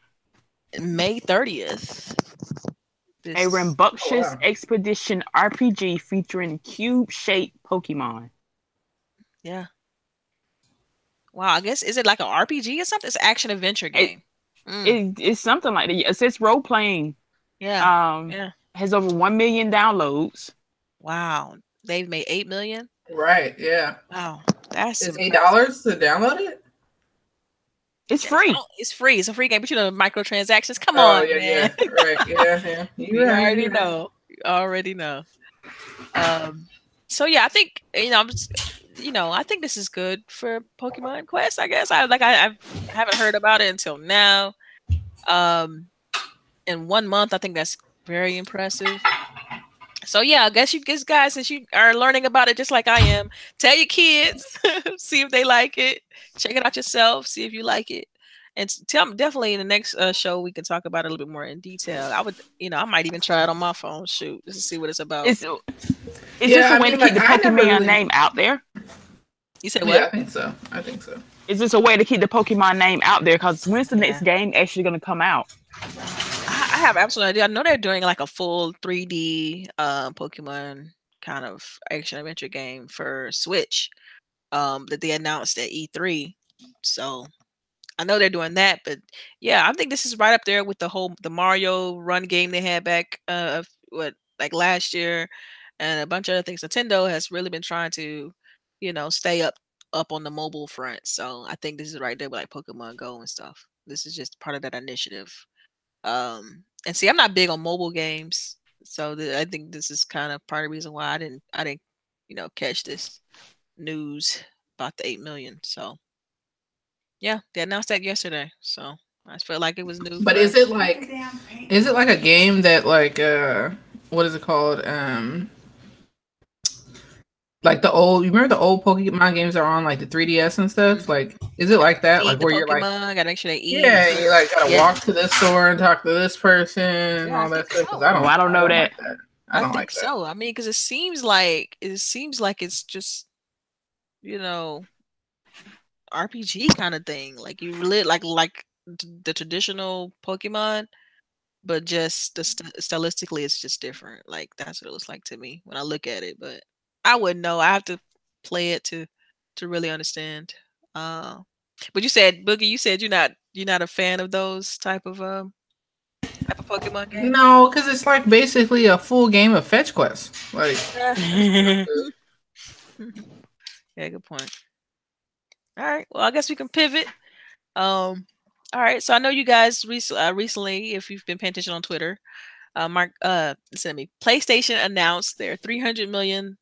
May 30th. A This- rambunctious wow. expedition RPG featuring cube-shaped Pokemon. yeah. Wow, I guess is it like an RPG or something? It's action adventure game. Mm, It, it's something like that. It says role playing. yeah. Um, yeah. has over one million downloads. Wow. They've made 8 million. right, yeah. Wow. That's It's eight dollars to download it. It's free. Oh, It's free. It's a free game, but you know microtransactions. Come oh on, yeah, man. yeah, right, yeah, yeah. You You're already right. know. You already know. Um, so yeah, I think you know, I'm just, you know, I think this is good for Pokemon Quest. I guess I like I, I haven't heard about it until now. Um, in one month, I think that's very impressive. So yeah, I guess you guys, guys, since you are learning about it just like I am, tell your kids, see if they like it, check it out yourself, see if you like it, and tell me definitely in the next uh, show we can talk about it a little bit more in detail. I would, you know, I might even try it on my phone, shoot, just to see what it's about. It's it's Yeah, just a I way mean, to keep like, the Pokemon really- name out there. you said Yeah, I think so. I think so. It's just a way to keep the Pokemon name out there. Because when's the next Yeah. game actually going to come out? I, have absolutely idea. I know they're doing like a full 3D uh, Pokemon kind of action adventure game for Switch um, that they announced at E3. So I know they're doing that, but yeah, I think this is right up there with the whole the Mario run game they had back uh what like last year and a bunch of other things. Nintendo has really been trying to, you know, stay up up on the mobile front. So I think this is right there with like Pokemon Go and stuff. This is just part of that initiative. Um and see, I'm not big on mobile games, so the, I think this is kind of part of the reason why I didn't I didn't you know catch this news about the eight million. So yeah, they announced that yesterday. So I felt like it was new. But is it like is it like a game that like uh what is it called? Um like the old you remember the old Pokemon games are on like the 3DS and stuff? Mm-hmm. Like is it like that? Eat Like the where you're like Pokemon, gotta make sure they eat. Yeah, you like gotta Yeah. walk to this store and talk to this person and Yeah, I all that stuff so. I don't Oh, I don't know like that. I I, don't think like so. I mean, because it seems like it seems like it's just you know RPG kind of thing. Like you lit like like t- the traditional Pokemon, but just the st- stylistically, it's just different. Like that's what it looks like to me when I look at it. But I wouldn't know. I have to play it to to really understand. Uh, but you said Boogie, you said you're not you're not a fan of those type of um type of Pokemon games. No, because it's like basically a full game of fetch quest. Like yeah, good point. All right. Well, I guess we can pivot. Um. All right. So I know you guys rec- uh, recently, if you've been paying attention on Twitter, uh, Mark, uh, listen to me. PlayStation announced their 300 million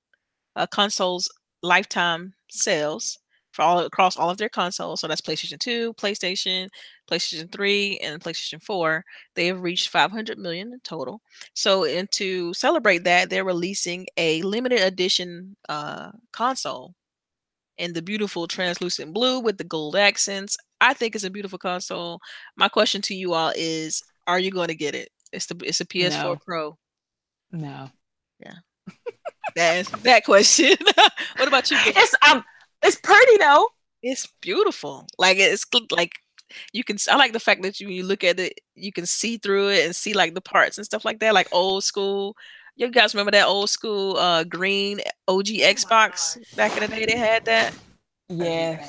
uh, consoles lifetime sales for all across all of their consoles. So that's PlayStation 2, PlayStation, PlayStation 3, and PlayStation 4. They have reached 500 million in total. So, and to celebrate that, they're releasing a limited edition uh, console in the beautiful translucent blue with the gold accents. I think it's a beautiful console. My question to you all is: Are you going to get it? It's the it's a PS4 No. Pro. no. That's that question. what about you? It's um it's pretty though. It's beautiful. Like it's like you can. I like the fact that you you look at it, you can see through it and see like the parts and stuff like that, like old school. You guys remember that old school uh green OG Xbox back in the day? They had that. Yeah.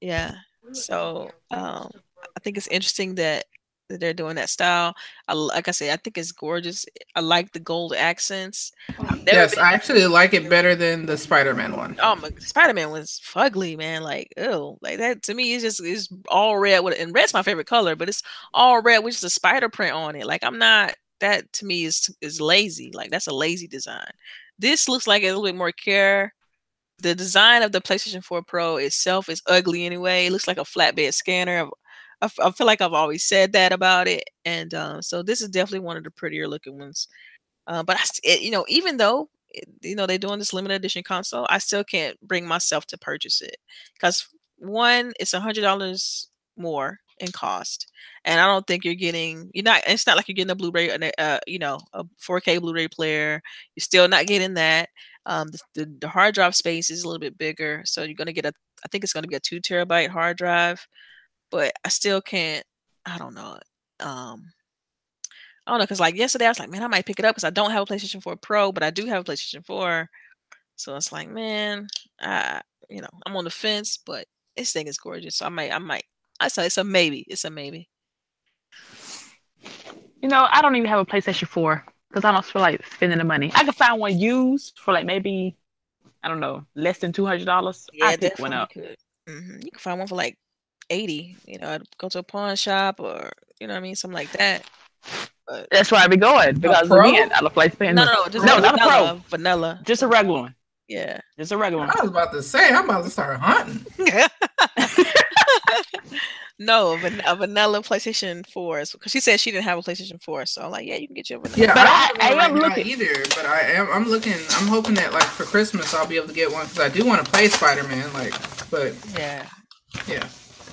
Yeah. So um, I think it's interesting that they're doing that style. I, like I say, I think it's gorgeous. I like the gold accents. Oh, I've yes, been- I actually like it better than the Spider-Man one. Oh my Spider Man was fugly, man. Like, ew. Like that to me is just is all red with and red's my favorite color, but it's all red with just a spider print on it. Like I'm not that to me is is lazy. Like that's a lazy design. This looks like a little bit more care. The design of the PlayStation 4 Pro itself is ugly anyway. It looks like a flatbed scanner. I've- I, feel like I've always said that about it, and um, so this is definitely one of the prettier looking ones. Uh, but I, it, you know, even though it- you know they're doing this limited edition console, I still can't bring myself to purchase it because one, it's a hundred dollars more in cost, and I don't think you're getting. You're not. It's not like you're getting a Blu-ray, and uh, you know, a 4K Blu-ray player. You're still not getting that. Um, the, the, the hard drive space is a little bit bigger, so you're gonna get a. I think it's gonna be a two terabyte hard drive, but I still can't. I don't know. Um, I don't know because like yesterday I was like, man, I might pick it up because I don't have a PlayStation 4 Pro, but I do have a PlayStation 4. So it's like, man, I you know I'm on the fence, but this thing is gorgeous. So I might, I might. I say it's a maybe. It's a maybe. You know, I don't even have a PlayStation 4 because I don't feel like spending the money. I could find one used for like maybe, I don't know, less than two hundred dollars. I pick one up. could. hmm You can find one for like eighty. You know, I'd go to a pawn shop or you know what I mean, something like that. But That's where I'd be going because Pro? again, I don't like spending. no, no, no, just no, a not a pro, vanilla, vanilla. just a regular one, Yeah. just a regular one. I was about to say, I'm about to start hunting. no, a, van- a vanilla PlayStation 4 because she said she didn't have a PlayStation 4. So I'm like, yeah, you can get your vanilla. Yeah, But I, don't I- I am right now looking- either. But I am. I'm looking. I'm hoping that like for Christmas I'll be able to get one because I do want to play Spider-Man. Like, but Yeah. yeah.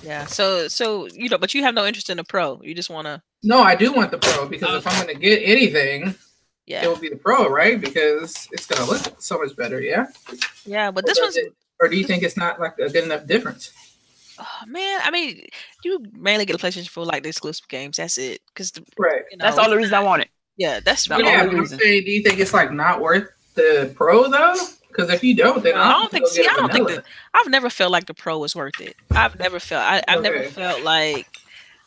Yeah. So so you know, but you have no interest in the pro. You just want to No, I do want the Pro because if I'm going to get anything, yeah, it will be the Pro, right? Because it's going to look so much better. Yeah. Yeah, but Or this does one's it- Or do you think it's not like a good enough difference? oh, man, I mean, you mainly get a PlayStation for like the exclusive games. That's it. Cuz Right. you know, That's all the only reason I want it. Yeah, that's the Yeah, only but I'm reason. saying, do you think it's like not worth the Pro though? Because if you don't, then I don't think. See, I don't think that. I've never felt like the pro was worth it. I've never felt. I, have okay. never felt like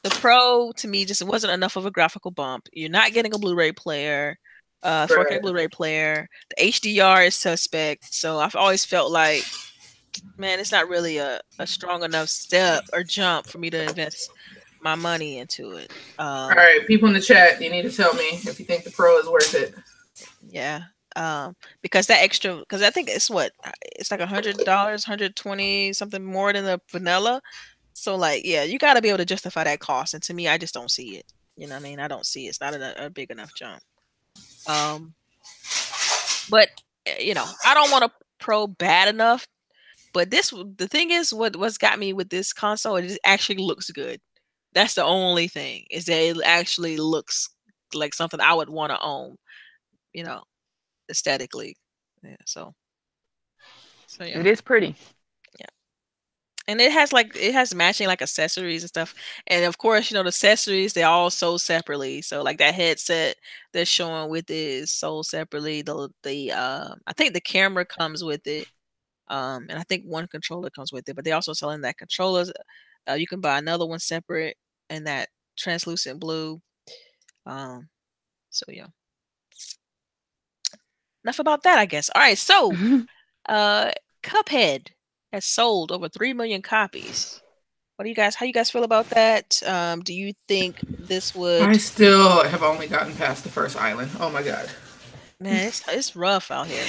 the pro to me just wasn't enough of a graphical bump. You're not getting a Blu-ray player, uh, 4K right. Blu-ray player. The HDR is suspect. So I've always felt like, man, it's not really a, a strong enough step or jump for me to invest my money into it. Um, All right, people in the chat, you need to tell me if you think the pro is worth it. Yeah, um, because that extra, because I think it's what it's like a hundred dollars, hundred twenty something more than the vanilla. So like, yeah, you got to be able to justify that cost. And to me, I just don't see it. You know what I mean? I don't see it. it's not a, a big enough jump. Um, but eh, you know, I don't want to pro bad enough. But this, the thing is, what what's got me with this console, it actually looks good. That's the only thing is that it actually looks like something I would want to own. You know, aesthetically. Yeah. So. So yeah. It is pretty Yeah. and it has like it has matching like accessories and stuff and of course you know the accessories they're all sold separately so like that headset they're showing with it is sold separately the the uh i think the camera comes with it um and i think one controller comes with it but they're also selling that controllers uh, you can buy another one separate and that translucent blue um so yeah enough about that i guess all right so uh cuphead has sold over 3 million copies. What do you guys, how you guys feel about that? Um, do you think this would. I still have only gotten past the first island. Oh my God. Man, it's, it's rough out here.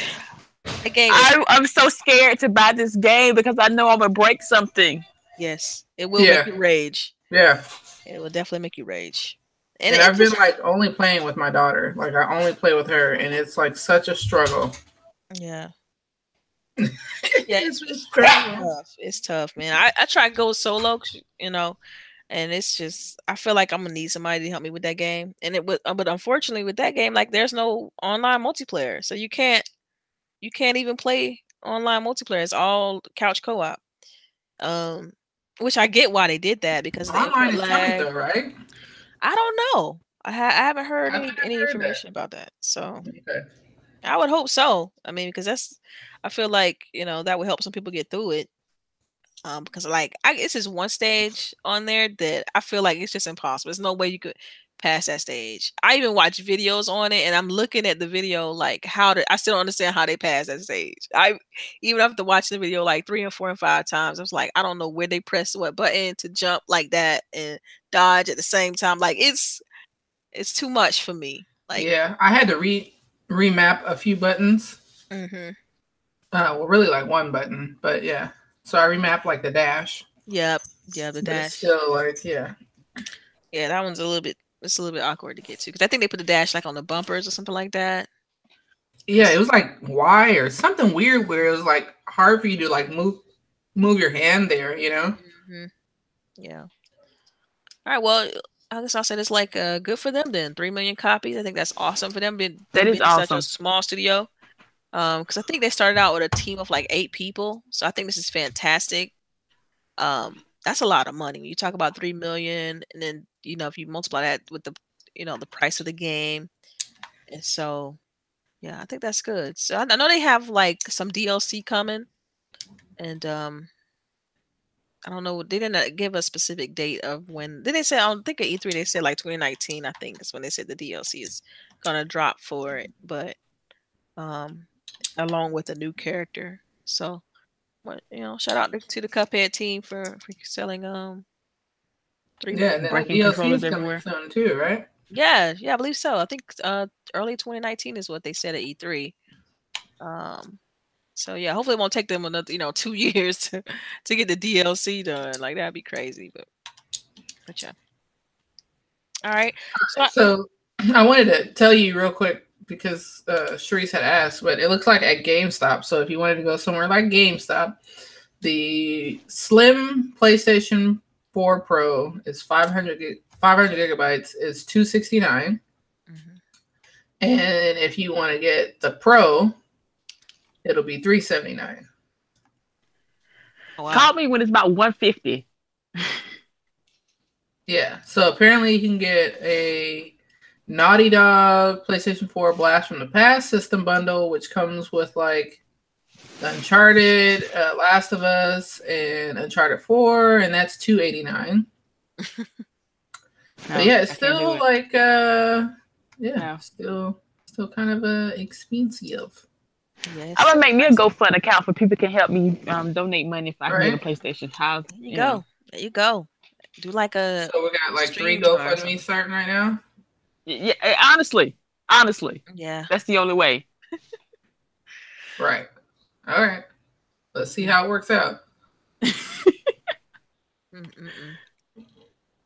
The game I, I'm so scared to buy this game because I know I'm going to break something. Yes, it will yeah. make you rage. Yeah. It will definitely make you rage. And, and I've just, been like only playing with my daughter. Like I only play with her, and it's like such a struggle. Yeah yeah, it's, it's tough. It's tough, man. I, I try to go solo, you know, and it's just I feel like I'm gonna need somebody to help me with that game. And it would, but unfortunately, with that game, like there's no online multiplayer, so you can't you can't even play online multiplayer. It's all couch co-op. Um, which I get why they did that because online is coming though, right? I don't know. I, ha- I haven't heard any, any heard information that. about that. So okay. I would hope so. I mean, because that's I feel like you know that would help some people get through it. Um, because like I guess it's one stage on there that I feel like it's just impossible. There's no way you could pass that stage. I even watch videos on it and I'm looking at the video like how to I still don't understand how they pass that stage. I even after watching the video like three and four and five times, I was like, I don't know where they press what button to jump like that and dodge at the same time. Like it's it's too much for me. Like yeah, I had to re remap a few buttons. Mm-hmm. Uh, well, really like one button, but yeah. So I remapped like the dash. Yep. Yeah, the dash. still, like, yeah. Yeah, that one's a little bit. It's a little bit awkward to get to because I think they put the dash like on the bumpers or something like that. Yeah, it was like Y or something weird where it was like hard for you to like move move your hand there. You know. Mm-hmm. Yeah. All right. Well, I guess I'll say it's like uh, good for them then. Three million copies. I think that's awesome for them. Being, that is awesome. Such a small studio. Um, because I think they started out with a team of like eight people. So I think this is fantastic. Um, that's a lot of money. When you talk about three million, and then you know if you multiply that with the you know the price of the game, and so yeah, I think that's good. So I, I know they have like some DLC coming, and um, I don't know. They didn't give a specific date of when. Did they say? I don't think at E3 they said like 2019. I think is when they said the DLC is gonna drop for it. But um, along with a new character. So, what you know, shout out to, the Cuphead team for for selling um three yeah, and breaking controllers everywhere. Soon too, right? Yeah, yeah, I believe so. I think uh early 2019 is what they said at E3. Um, so yeah, hopefully it won't take them another you know two years to to get the DLC done. Like that'd be crazy, but but yeah. All right. So, so I, I wanted to tell you real quick because uh, Sharice had asked, but it looks like at GameStop. So if you wanted to go somewhere like GameStop, the slim PlayStation 4 Pro is 500, gig, 500 gigabytes is 269. Mm-hmm. And if you want to get the Pro, it'll be 379. wow. Call me when it's about 150. yeah. So apparently you can get a Naughty Dog PlayStation 4 Blast from the Past system bundle, which comes with like Uncharted, uh, Last of Us, and Uncharted Four, and that's two eighty nine. but yeah, it's still it. like uh, yeah, no. still still kind of uh expensive. Yes. I'm gonna make me a GoFund account for people can help me um, donate money if I right. can get a PlayStation. How there you, you go. Know. There you go. Do like a so we got like three GoFundMe starting right now. Yeah, eh, honestly, honestly, yeah, that's the only way. right. All right. Let's see how it works out.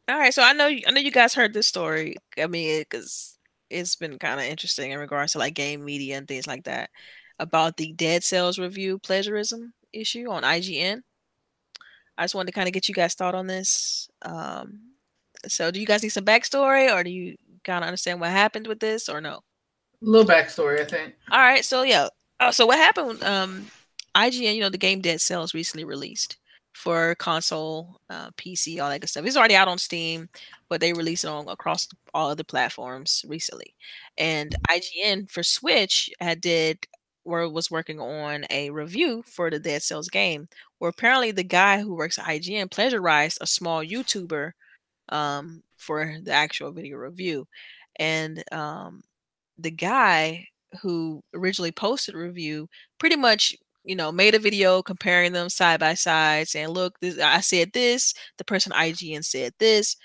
All right, so I know I know you guys heard this story. I mean, because it, it's been kind of interesting in regards to like game media and things like that about the Dead Cells review plagiarism issue on IGN. I just wanted to kind of get you guys thought on this. Um, so, do you guys need some backstory, or do you kind of understand what happened with this, or no? A little backstory, I think. All right, so yeah, uh, so what happened? Um, IGN, you know, the game Dead Cells recently released for console, uh, PC, all that good stuff. It's already out on Steam, but they released it on across all other platforms recently. And IGN for Switch had did or was working on a review for the Dead Cells game, where apparently the guy who works at IGN plagiarized a small YouTuber um, for the actual video review, and um, the guy who originally posted review pretty much you know made a video comparing them side by side saying look this i said this the person ign said this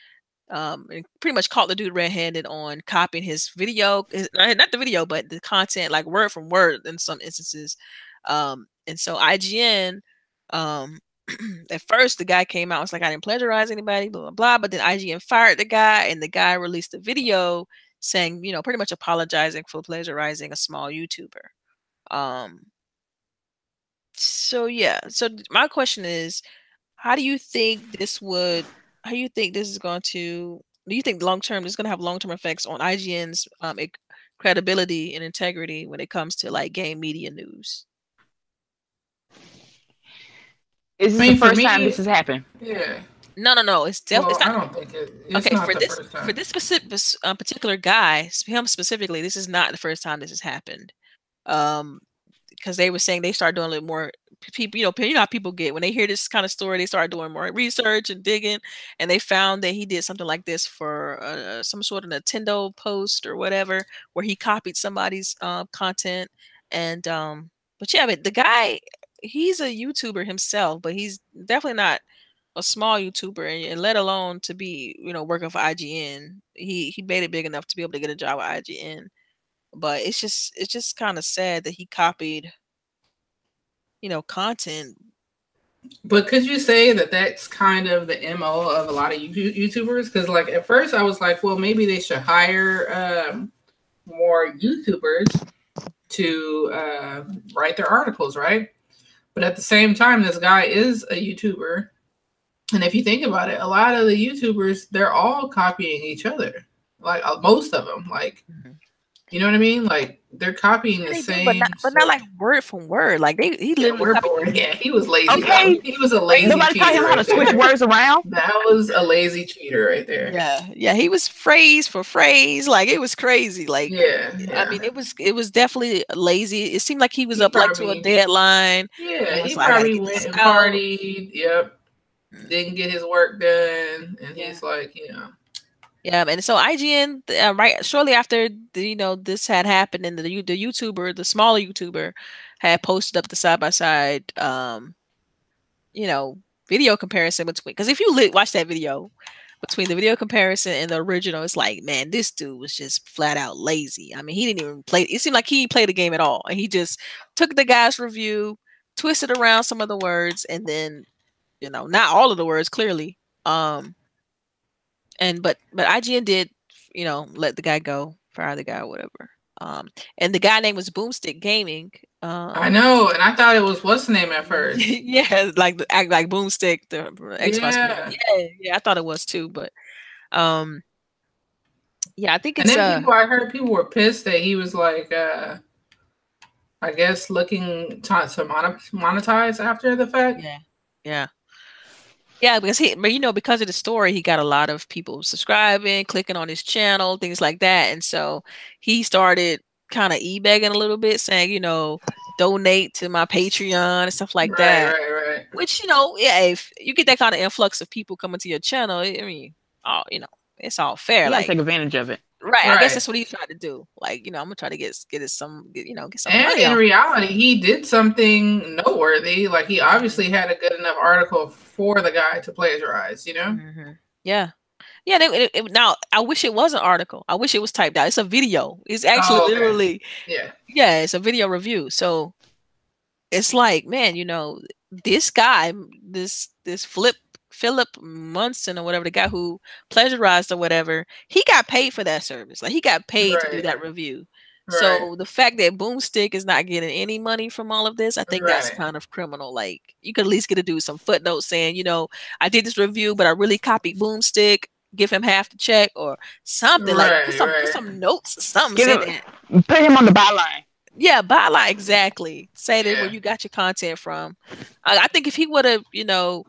um, and pretty much caught the dude red-handed on copying his video his, not the video but the content like word from word in some instances um, and so ign um, at first the guy came out was like i didn't plagiarize anybody blah blah blah but then ign fired the guy and the guy released a video saying, you know, pretty much apologizing for plagiarizing a small YouTuber. Um, so yeah, so my question is, how do you think this would? How do you think this is going to? Do you think long term this is going to have long term effects on IGN's um, credibility and integrity when it comes to like game media news? Is this I mean, the first me, time this has happened? Yeah. No, no, no. It's definitely. Well, I don't think it. okay, for this for this specific uh, particular guy, him specifically, this is not the first time this has happened. Um, because they were saying they start doing a little more people. You know, you know how people get when they hear this kind of story, they start doing more research and digging, and they found that he did something like this for uh, some sort of Nintendo post or whatever, where he copied somebody's uh, content. And um, but yeah, but the guy, he's a YouTuber himself, but he's definitely not a small YouTuber and let alone to be, you know, working for IGN. He he made it big enough to be able to get a job at IGN. But it's just it's just kind of sad that he copied, you know, content. But could you say that that's kind of the mo of a lot of YouTubers? Because like at first I was like, well, maybe they should hire um, more YouTubers to uh, write their articles, right? But at the same time, this guy is a YouTuber and if you think about it, a lot of the YouTubers, they're all copying each other. Like uh, most of them, like mm-hmm. you know what I mean? Like they're copying the same, but not, but not, like word from word. Like they, he literally for word. Yeah, he was lazy. Okay, he was a lazy. Nobody taught him how to switch words around. That was a lazy cheater right there. Yeah, yeah, he was phrase for phrase. Like it was crazy. Like yeah, yeah. I mean, it was it was definitely lazy. It seemed like he was he up probably, like to a deadline. Yeah, he like, probably went and partied. Yep mm. didn't get his work done, and yeah. he's like, you know. Yeah, and so IGN, uh, right shortly after the, you know this had happened, and the the YouTuber, the smaller YouTuber, had posted up the side by side, um, you know, video comparison between. Because if you li- watch that video between the video comparison and the original, it's like, man, this dude was just flat out lazy. I mean, he didn't even play. It seemed like he played the game at all, and he just took the guy's review, twisted around some of the words, and then you know, not all of the words clearly. Um, and but but IGN did, you know, let the guy go, fire the guy, or whatever. Um, and the guy name was Boomstick Gaming. Um, I know, and I thought it was what's the name at first. yeah, like the act like Boomstick, the Xbox. Yeah. yeah, yeah, I thought it was too, but um, yeah, I think it's. And then uh, people, I heard people were pissed that he was like, uh I guess, looking to, to monetize after the fact. Yeah, yeah. Yeah, because he, but you know, because of the story, he got a lot of people subscribing, clicking on his channel, things like that, and so he started, kind of e-begging a little bit, saying, you know, donate to my Patreon and stuff like right, that. Right, right. Which you know, yeah, if you get that kind of influx of people coming to your channel, I mean, oh, you know, it's all fair. You like, take advantage of it. Right, I guess that's what he's trying to do. Like, you know, I'm gonna try to get get it some, get, you know, get some And in reality, he did something noteworthy. Like he obviously had a good enough article for the guy to plagiarize. You know? Mhm. Yeah. Yeah, they, it, it- now I wish it was an article. I wish it was typed out. It's a video. It's actually Oh, okay. literally Yeah. yeah, it's a video review. So it's like, man, you know, this guy, this this Flip Philip Munson or whatever, the guy who plagiarized or whatever, he got paid for that service. Like he got paid to do that review. Right. So the fact that Boomstick is not getting any money from all of this, I think that's kind of criminal. Like you could at least get to do some footnotes saying, you know, I did this review, but I really copied Boomstick. Give him half the check or something like put Right, some, put some notes, or something. Give him- that. Put him on the byline. Yeah, byline exactly. Say that where you got your content from. I, I think if he would have, you know,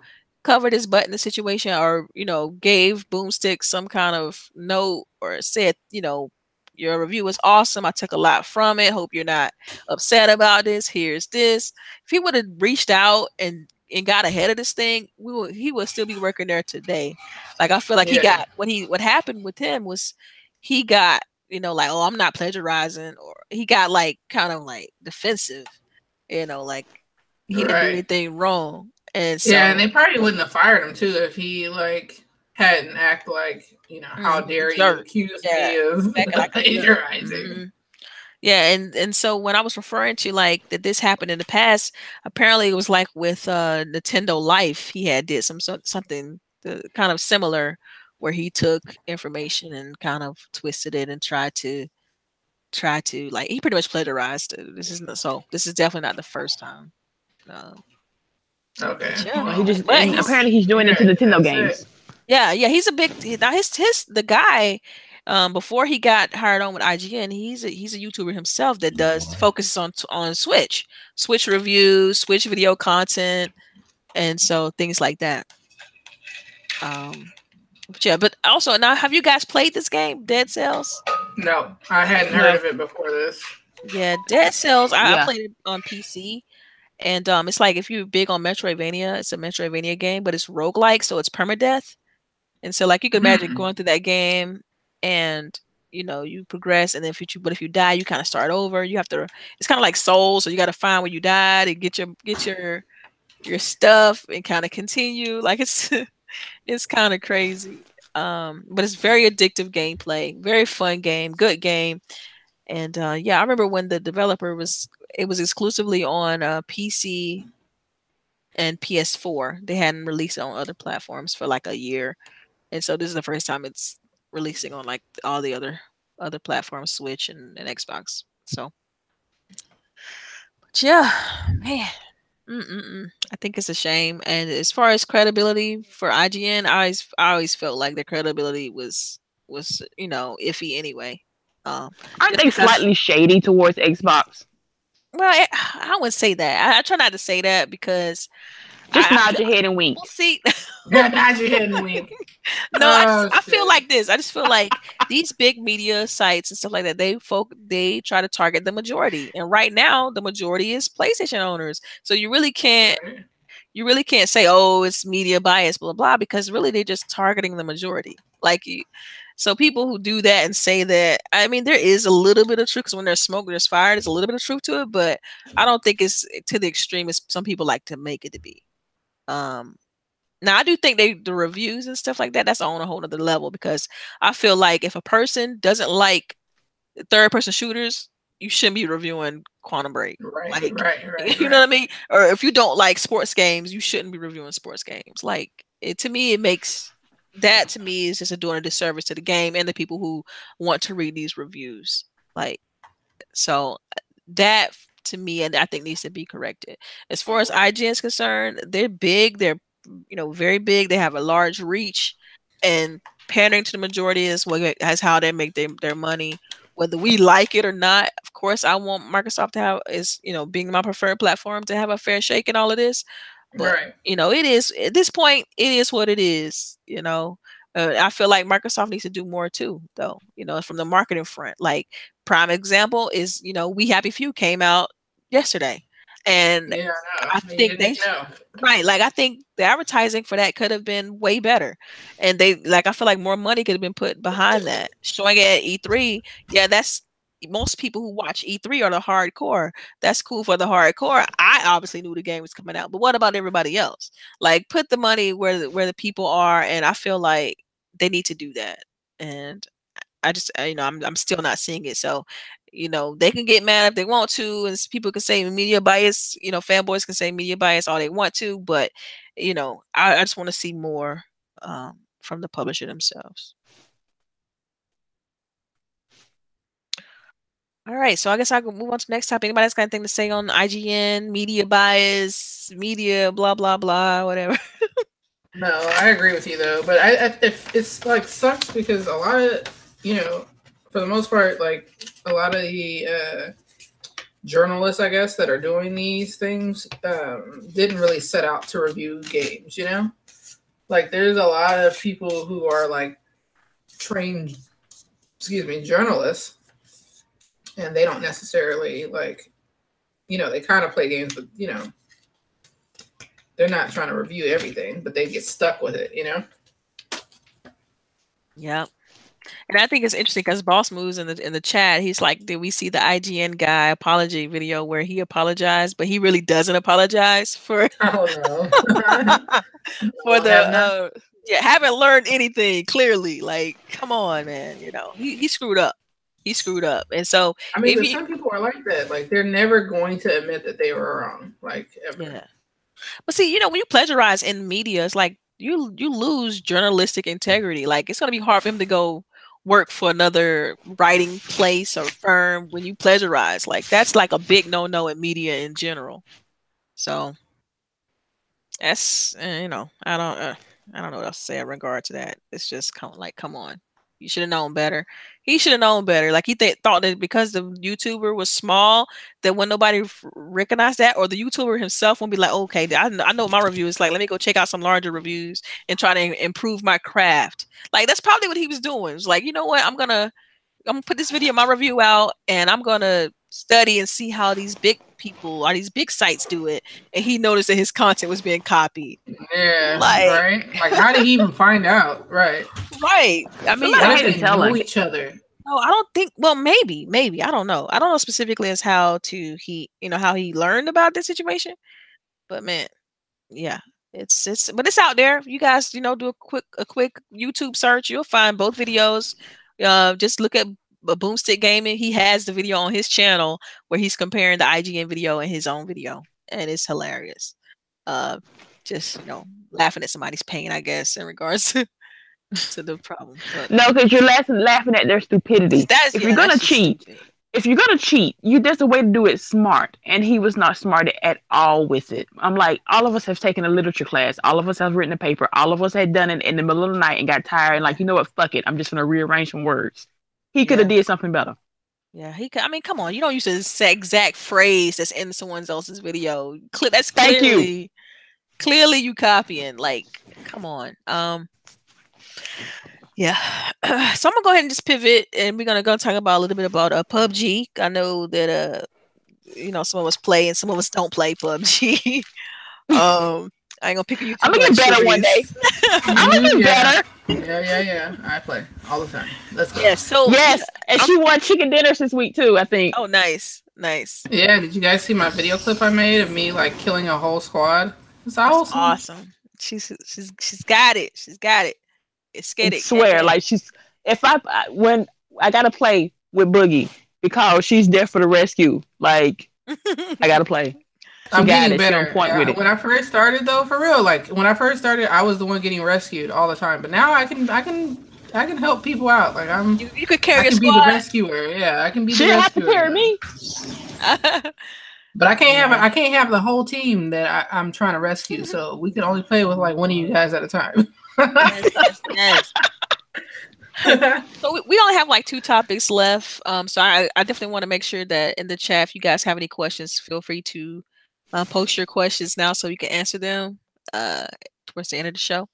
covered his butt in the situation, or you know, gave Boomstick some kind of note, or said, you know, your review was awesome. I took a lot from it. Hope you're not upset about this. Here's this. If he would have reached out and and got ahead of this thing, we would he would still be working there today. Like I feel like he got what he what happened with him was he got you know like oh I'm not plagiarizing or he got like kind of like defensive, you know like he didn't do anything wrong. And so yeah, and they probably wouldn't have fired him too if he like hadn't act like you know how Mm, dare you accuse Yeah, me of acting like a jerk. plagiarizing. Mhm. Yeah, and and so when I was referring to like that this happened in the past, apparently it was like with uh Nintendo Life, he had did some so- something uh, kind of similar where he took information and kind of twisted it and tried to try to like he pretty much plagiarized it. This isn't so this is definitely not the first time. Uh, Okay. Yeah. Well, he just But he's- apparently he's doing it to Nintendo games. it. Yeah, yeah, he's a big now his his the guy um before he got hired on with IGN, he's a he's a YouTuber himself that does focuses on on Switch, Switch reviews, Switch video content, and so things like that. Um but yeah, but also now have you guys played this game, Dead Cells? No, I hadn't heard of it before this. Yeah, Dead Cells. I, I played it on PC. And um, it's like if you're big on Metroidvania, it's a Metroidvania game, but it's roguelike, so it's permadeath. And so like you can imagine Mm. going through that game and you know, you progress and then if you but if you die, you kind of start over. You have to it's kind of like souls, so you gotta find where you died and get your get your your stuff and kind of continue. Like it's it's kind of crazy. Um, but it's very addictive gameplay, very fun game, good game. And uh, yeah, I remember when the developer was it was exclusively on uh, PC and PS4. They hadn't released it on other platforms for like a year, and so this is the first time it's releasing on like all the other other platforms, Switch and, and Xbox. So, but yeah, man, Mm-mm-mm. I think it's a shame. And as far as credibility for IGN, I always I always felt like their credibility was was you know iffy anyway. Um, Aren't they slightly shady towards Xbox? Well, I, I wouldn't say that. I, I try not to say that because Just I- I nod feel- your head and wink. Well, see, Yeah, nod your head and wink. no, I, Oh, just, I feel like this. I just feel like these big media sites and stuff like that. They folk they try to target the majority, and right now the majority is PlayStation owners. So you really can't you really can't say oh it's media bias blah blah because really they're just targeting the majority. Like you. So people who do that and say that, I mean, there is a little bit of truth because when there's smoke, there's fire. There's a little bit of truth to it, but I don't think it's to the extreme as some people like to make it to be. Um, now I do think they the reviews and stuff like that. That's on a whole other level because I feel like if a person doesn't like third person shooters, you shouldn't be reviewing Quantum Break. Right, Like, right, right. you know what I mean? Or if you don't like sports games, you shouldn't be reviewing sports games. Like it to me, it makes that to me is just a doing a disservice to the game and the people who want to read these reviews. Like so that to me and I think needs to be corrected. As far as IGN is concerned, they're big, they're you know, very big, they have a large reach and pandering to the majority is what as how they make their, their money whether we like it or not of course i want microsoft to have is you know being my preferred platform to have a fair shake in all of this but right. you know it is at this point it is what it is you know Uh, I feel like Microsoft needs to do more too, though. You know, from the marketing front. Like prime example is, you know, We Happy Few came out yesterday, and Yeah, I. I mean, think they know. right, like I think the advertising for that could have been way better, and they like I feel like more money could have been put behind that. Showing it at E3, yeah, that's most people who watch E3 are the hardcore. That's cool for the hardcore. I obviously knew the game was coming out, but what about everybody else? Like put the money where the, where the people are, and I feel like they need to do that. And I just you know I'm I'm still not seeing it. So you know they can get mad if they want to, and people can say media bias. You know fanboys can say media bias all they want to, but you know I, I just want to see more um, from the publisher themselves. All right, so I guess I can move on to the next topic. Anybody else got anything to say on IGN, media bias, media, blah blah blah, whatever? No, I agree with you though, but I, I if it's like sucks because a lot of you know, for the most part, like a lot of the uh, journalists, I guess, that are doing these things um, didn't really set out to review games. You know, like there's a lot of people who are like trained, excuse me, journalists, and they don't necessarily like, you know, they kind of play games, but you know, they're not trying to review everything, but they get stuck with it, you know? Yep. And I think it's interesting because Boss Moves in the in the chat, he's like, did we see the IGN guy apology video where he apologized, but he really doesn't apologize for Oh for the uh, yeah, haven't learned anything clearly. Like, come on, man, you know, he, he screwed up. He screwed up. And so I mean, if he- some people are like that. Like they're never going to admit that they were wrong. Like ever. Yeah. But see, you know, when you plagiarize in media, it's like you you lose journalistic integrity. Like it's gonna be hard for him to go work for another writing place or firm when you plagiarize. Like that's like a big no no in media in general. So that's eh, you know, I don't uh, I don't know what else to say in regard to that. It's just kind of like, come on. You should have known better. He should have known better. Like he th- thought that because the YouTuber was small, that when nobody f- recognized that, or the YouTuber himself won't be like, okay, I, I know my review is like, let me go check out some larger reviews and try to improve my craft. Like that's probably what he was doing. Like, you know what, I'm gonna, I'm gonna put this video, my review out, and I'm gonna study and see how these big people or these big sites do it. And he noticed that his content was being copied. Yeah. Like- right. Like how did he even find out? Right. Right. I mean, Somebody How did to they tell know him. each other? no, I don't think. Well, maybe, maybe I don't know. I don't know specifically as how to he, you know, how he learned about this situation. But man, yeah, it's it's, but it's out there. You guys, you know, do a quick a quick YouTube search. You'll find both videos. Uh, just look at B- Boomstick Gaming. He has the video on his channel where he's comparing the IGN video and his own video, and it's hilarious. Uh, just you know, laughing at somebody's pain, I guess, in regards to, to the problem. But No, because you're laughing, laughing at their stupidity. that's if yeah, you're gonna cheat, stupid. if you're gonna cheat, you there's a way to do it smart, and he was not smart at all with it. I'm like, all of us have taken a literature class, all of us have written a paper, all of us had done it in the middle of the night and got tired and like, you know what, fuck it, I'm just gonna rearrange some words. He could have did something better. Yeah, he. could- I mean, come on. You don't use the exact phrase that's in someone else's video. Clip that's Thank you. clearly, clearly you copying. Like, come on. Um, yeah. so I'm gonna go ahead and just pivot, and we're gonna go talk about a little bit about uh, PUBG. I know that uh, you know, some of us play and some of us don't play PUBG. um, I ain't gonna pick you. I'm gonna get better one day. I'm gonna get Yeah. better. Yeah, yeah, yeah. I play all the time. Let's go. Yeah. So Yes, and she won chicken dinners this week too. I think. Oh, nice, nice. Yeah, did you guys see my video clip I made of me like killing a whole squad? It's awesome. Awesome. She's she's she's got it. She's got it. It's I get it. swear, like she's if I I- when I gotta play with Boogie because she's there for the rescue. Like I gotta play. I'm got getting it. She on better. point Yeah, with it. When I first started though, for real, like when I first started, I was the one getting rescued all the time. But now I can I can I can help people out. Like I'm you, you could I carry a can be the rescuer. Yeah, I can be She the didn't have to rescuer. carry me. But I can't have I can't have the whole team that I, I'm trying to rescue. So we can only play with like one of you guys at a time. yes, yes, yes. So we, we only have like two topics left. Um, so I, I definitely want to make sure that in the chat, if you guys have any questions, feel free to uh, post your questions now so we can answer them uh, towards the end of the show.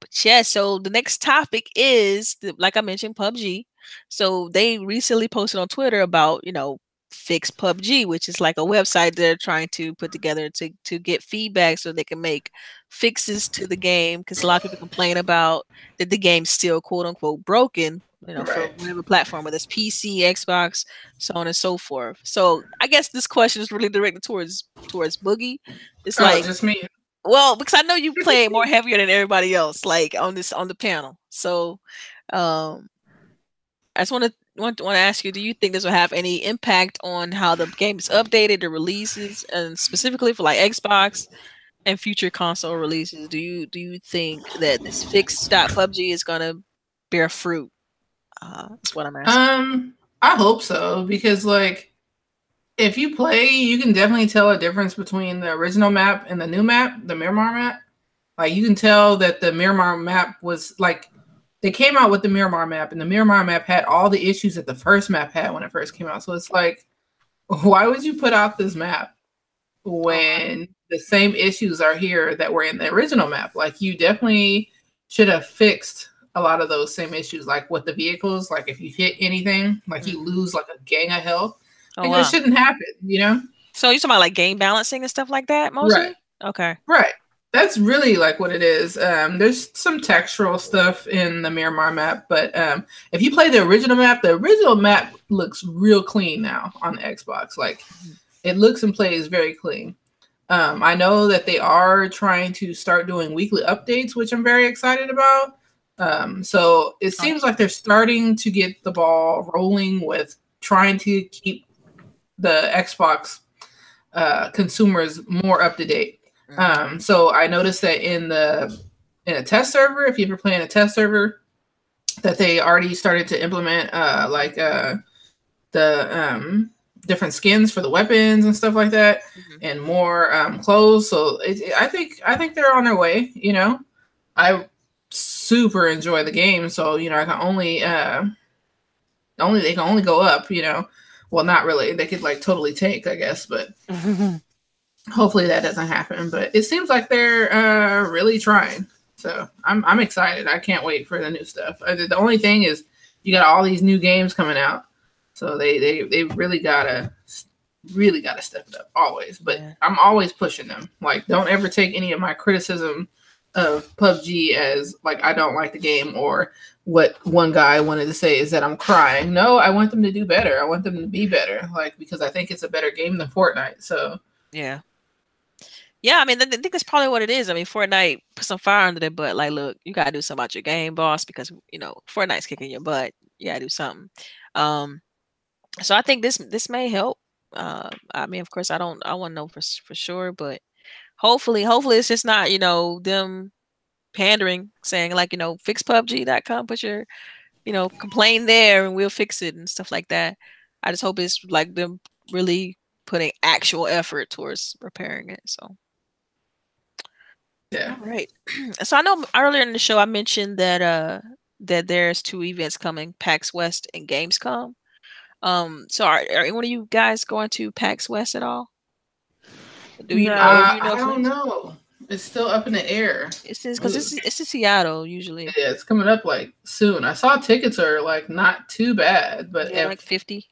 But Yeah, so the next topic is like I mentioned, PUBG. So they recently posted on Twitter about, you know, fix PUBG, which is like a website they're trying to put together to to get feedback so they can make fixes to the game. Because a lot of people complain about that the game's still quote unquote broken, you know, Right. for whatever platform, whether it's PC, Xbox, so on and so forth. So I guess this question is really directed towards towards Boogie. It's Oh, like just me. well, because I know you play more heavier than everybody else, like on this on the panel. So, um, I just want to want to ask you: Do you think this will have any impact on how the game is updated, the releases, and specifically for like Xbox and future console releases? Do you do you think that this fixed stop PUBG is gonna bear fruit? Uh, what I'm asking. Um, I hope so because like if you play, you can definitely tell a difference between the original map and the new map, the Miramar map. Like you can tell that the Miramar map was like they came out with the Miramar map, and the Miramar map had all the issues that the first map had when it first came out. So it's like, why would you put out this map when the same issues are here that were in the original map? Like you definitely should have fixed a lot of those same issues, like with the vehicles. Like if you hit anything, like you lose like a gang of health. oh Like, wow! That shouldn't happen, you know? So you talking about like game balancing and stuff like that, mostly? Right. Okay. Right. That's really like what it is. Um, there's some textural stuff in the Miramar map, but um, if you play the original map, the original map looks real clean now on the Xbox. Like it looks and plays very clean. Um, I know that they are trying to start doing weekly updates, which I'm very excited about. Um, so it seems like they're starting to get the ball rolling with trying to keep the Xbox uh, consumers more up to date. Um, so I noticed that in the in a test server, if you ever play in a test server, that they already started to implement uh like uh the um different skins for the weapons and stuff like that Mhm. and more um clothes. So it, it- I think I think they're on their way, you know. I super enjoy the game, so you know, I can only uh only they can only go up, you know. Well, not really. They could like totally take, I guess, but hopefully that doesn't happen but it seems like they're uh really trying so i'm i'm excited i can't wait for the new stuff the the only thing is you got all these new games coming out so they they they really gotta really gotta step it up always but Yeah. i'm always pushing them like don't ever take any of my criticism of pubg as like i don't like the game or what one guy wanted to say is that i'm crying no i want them to do better i want them to be better like because i think it's a better game than fortnite so Yeah. Yeah, I mean, I think that's probably what it is. I mean, Fortnite put some fire under their butt. Like, look, you gotta do something about your game, boss, because you know Fortnite's kicking your butt. You gotta do something. Um, so I think this this may help. Uh, I mean, of course, I don't, I want to know for for sure, but hopefully, hopefully, it's just not you know them pandering, saying like you know fix PUBG.com, put your you know complain there, and we'll fix it and stuff like that. I just hope it's like them really putting actual effort towards repairing it. So. yeah All right. so I know earlier in the show I mentioned that uh that there's two events coming, PAX West and Gamescom. Um, so are, are any of you guys going to PAX West at all? Do you No. know? Do you know I don't know. It's still up in the air. It's because it's it's in Seattle usually. Yeah, it's coming up like soon. I saw tickets are like not too bad, but Yeah, if- like fifty.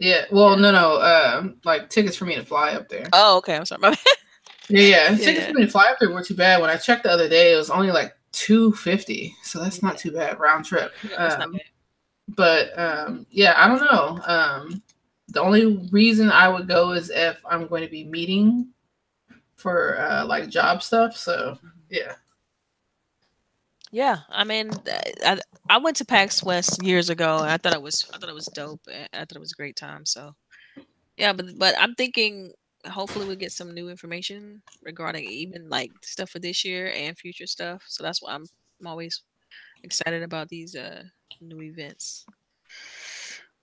yeah, well, no, no, um, like tickets for me to fly up there. Oh, okay. I'm sorry. My. Yeah, yeah, tickets Yeah. for me to fly up there weren't too bad. When I checked the other day, it was only like two fifty, so that's not too bad round trip. Yeah, Um, but um, yeah, I don't know. Um, the only reason I would go is if I'm going to be meeting for uh, like job stuff. So yeah, Yeah, I mean, I I went to PAX West years ago, and I thought it was I thought it was dope. I thought it was a great time. So, yeah, but but I'm thinking hopefully we get some new information regarding even like stuff for this year and future stuff. So that's why I'm I'm always excited about these uh new events.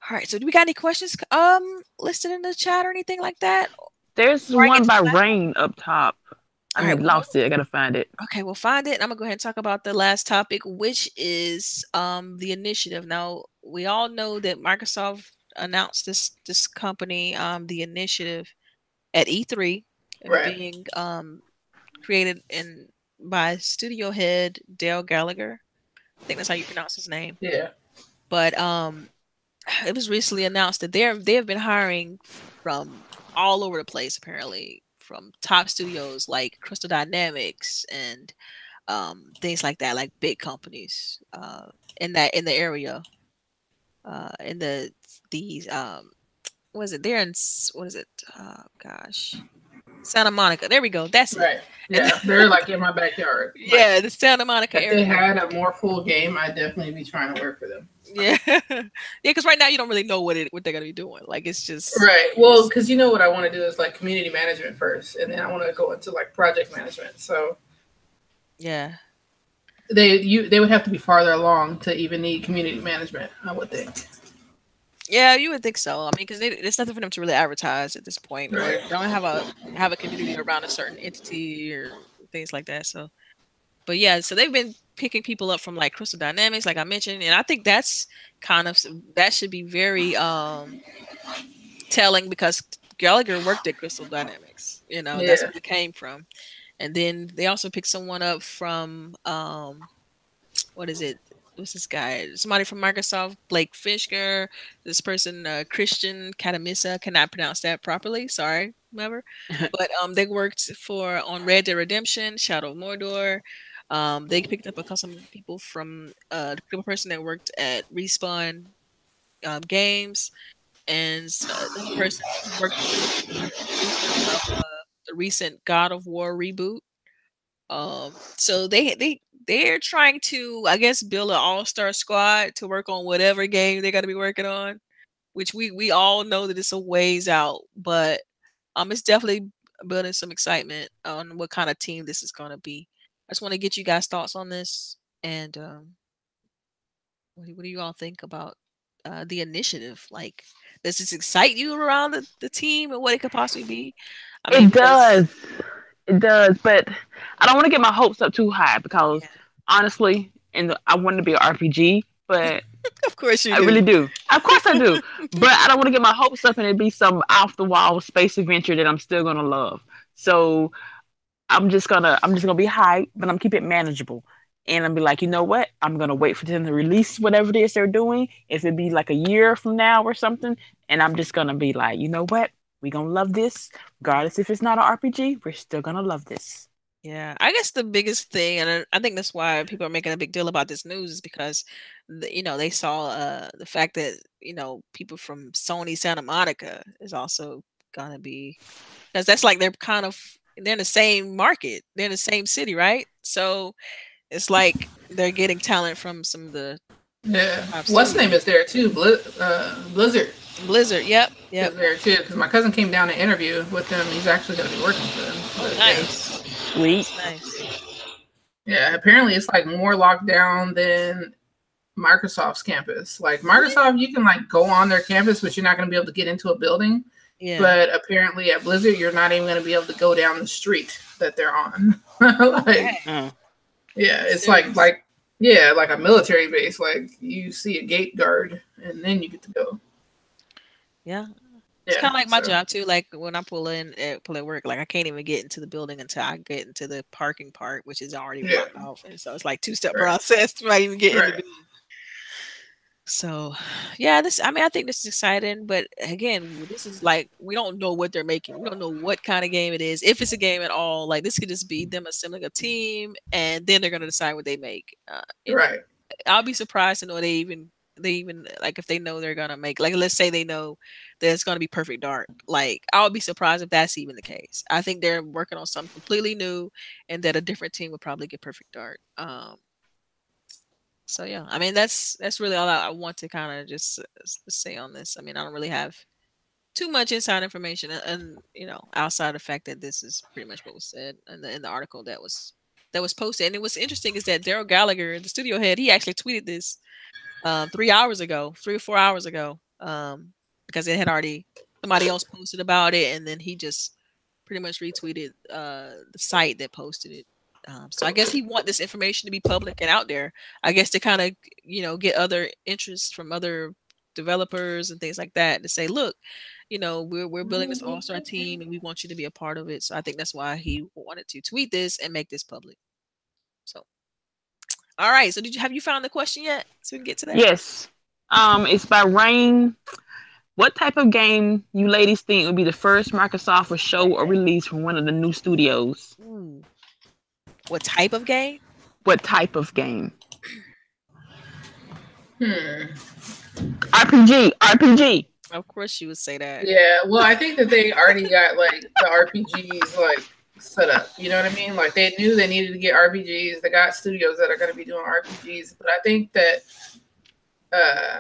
All right, so do we got any questions um listed in the chat or anything like that? There's Before one by Rain up top. I All right, mean, lost it. I gotta find it. Okay, we'll find it. I'm gonna go ahead and talk about the last topic, which is um the initiative. Now we all know that Microsoft announced this this company, um, the initiative at E3 Right. being um created and by studio head Dale Gallagher. I think that's how you pronounce his name. Yeah. But um, it was recently announced that they're they have been hiring from all over the place apparently from top studios like Crystal Dynamics and um, things like that, like big companies uh, in that in the area, uh, in the these um, was it there in what is it? Oh gosh, Santa Monica. There we go. That's it. Right. Yeah, they're like in my backyard. Like, Yeah, the Santa Monica if they had a more full game, I'd definitely be trying to work for them. Yeah, yeah. Because right now you don't really know what it what they're gonna be doing. Like it's just Right. Well, because you know what I want to do is like community management first, and then I want to go into like project management. So yeah. they you they would have to be farther along to even need community management. I would think. Yeah, you would think so. I mean, because there's nothing for them to really advertise at this point. Right. they don't have a have a community around a certain entity or things like that. So, but yeah, so they've been picking people up from like Crystal Dynamics, like I mentioned, and I think that's kind of that should be very um telling because Gallagher worked at Crystal Dynamics. You know, that's Yeah. where it came from. And then they also picked someone up from um what is it? What's this guy? Somebody from Microsoft, Blake Fishker. This person, uh, Christian Cantamessa, cannot pronounce that properly. Sorry, whoever. but um, they worked for on Red Dead Redemption, Shadow of Mordor. Um, they picked up a couple of people from uh, the person that worked at Respawn um, Games, and so another person worked on uh, the recent God of War reboot. Um, so they they they're trying to, I guess, build an all star squad to work on whatever game they're gonna be working on, which we we all know that it's a ways out, but um, it's definitely building some excitement on what kind of team this is gonna be. I just want to get you guys thoughts on this, and um, what do, what do you all think about uh, the initiative? Like, does this excite you around the, the team and what it could possibly be? I it because- does. It does, but I don't want to get my hopes up too high because Yeah. honestly, and I want to be an RPG, but Of course you I do. really do. Of course I do. but I don't want to get my hopes up and it be some off the wall space adventure that I'm still gonna love. So I'm just gonna I'm just gonna be hyped, but I'm keep it manageable. And I'm be like, you know what? I'm gonna wait for them to release whatever it is they're doing. If it be like a year from now or something, and I'm just gonna be like, you know what? We gonna love this, regardless if it's not an RPG. We're still gonna love this. Yeah, I guess the biggest thing, and I- I think that's why people are making a big deal about this news, is because the, you know they saw uh, the fact that you know people from Sony Santa Monica is also gonna be because that's like they're kind of they're in the same market, they're in the same city, right? So it's like they're getting talent from some of the Yeah. What's name is there too? Blizz, uh, Blizzard Blizzard. Yep, yep. there too because my cousin came down to interview with them. He's actually going to be working for them. But, yeah. Nice, Sweet. nice. Yeah, apparently it's like more locked down than Microsoft's campus. Like Microsoft, you can like go on their campus, but you're not going to be able to get into a building. Yeah, But apparently at Blizzard, you're not even going to be able to go down the street that they're on. like, Dang. Mm. yeah, it's Serious. like like yeah, like a military base. Like you see a gate guard, and then you get to go. Yeah. Yeah, It's kind of like my so- job too. Like when I pull in at pull at work, like I can't even get into the building until I get into the parking part, which is already Yeah. off. And so it's like two step Right. process to not even get in the building. So, yeah, this. I mean, I think this is exciting, but again, this is like we don't know what they're making. We don't know what kind of game it is, if it's a game at all. Like this could just be them assembling a team, and then they're gonna decide what they make. Uh, you know, Right. I'll be surprised to know they even they even like if they know they're gonna make like let's say they know that it's gonna be perfect dark. Like I'll be surprised if that's even the case. I think they're working on something completely new and that a different team would probably get perfect dark. Um so yeah, I mean that's that's really all I, I want to kind of just say on this. I mean I don't really have too much inside information and, and you know outside the fact that this is pretty much what was said in the in the article that was that was posted. And what's interesting is that Darrell Gallagher, the studio head, he actually tweeted this um, three hours ago, three or four hours ago, um, because it had already somebody else posted about it, and then he just pretty much retweeted uh, the site that posted it. Um, so I guess he want this information to be public and out there. I guess to kind of you know get other interests from other developers and things like that to say, look, you know, we're we're building this all star team and we want you to be a part of it. So I think that's why he wanted to tweet this and make this public. All right. So did you have you found the question yet? So we can get to that. Yes. Um, it's by Rain. What type of game you ladies think would be the first Microsoft would show or release from one of the new studios? Ooh. What type of game? What type of game? Hmm. RPG. RPG. Of course, you would say that. Yeah, well, I think that they already got like the RPGs like set up. You know what I mean? Like they knew they needed to get RPGs. They got studios that are going to be doing RPGs, but I think that. uh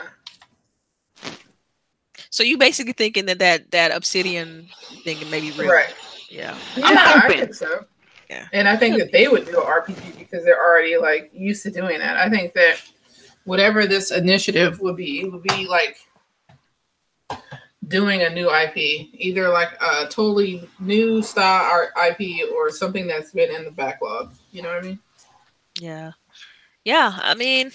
So you basically thinking that that that Obsidian thing may be real, Right. Yeah. Yeah, I'm I hoping. think so. Yeah. And I think that they would do an RPG because they're already like used to doing that. I think that whatever this initiative would be would be like doing a new IP, either like a totally new style art IP or something that's been in the backlog. You know what I mean? Yeah. Yeah. I mean,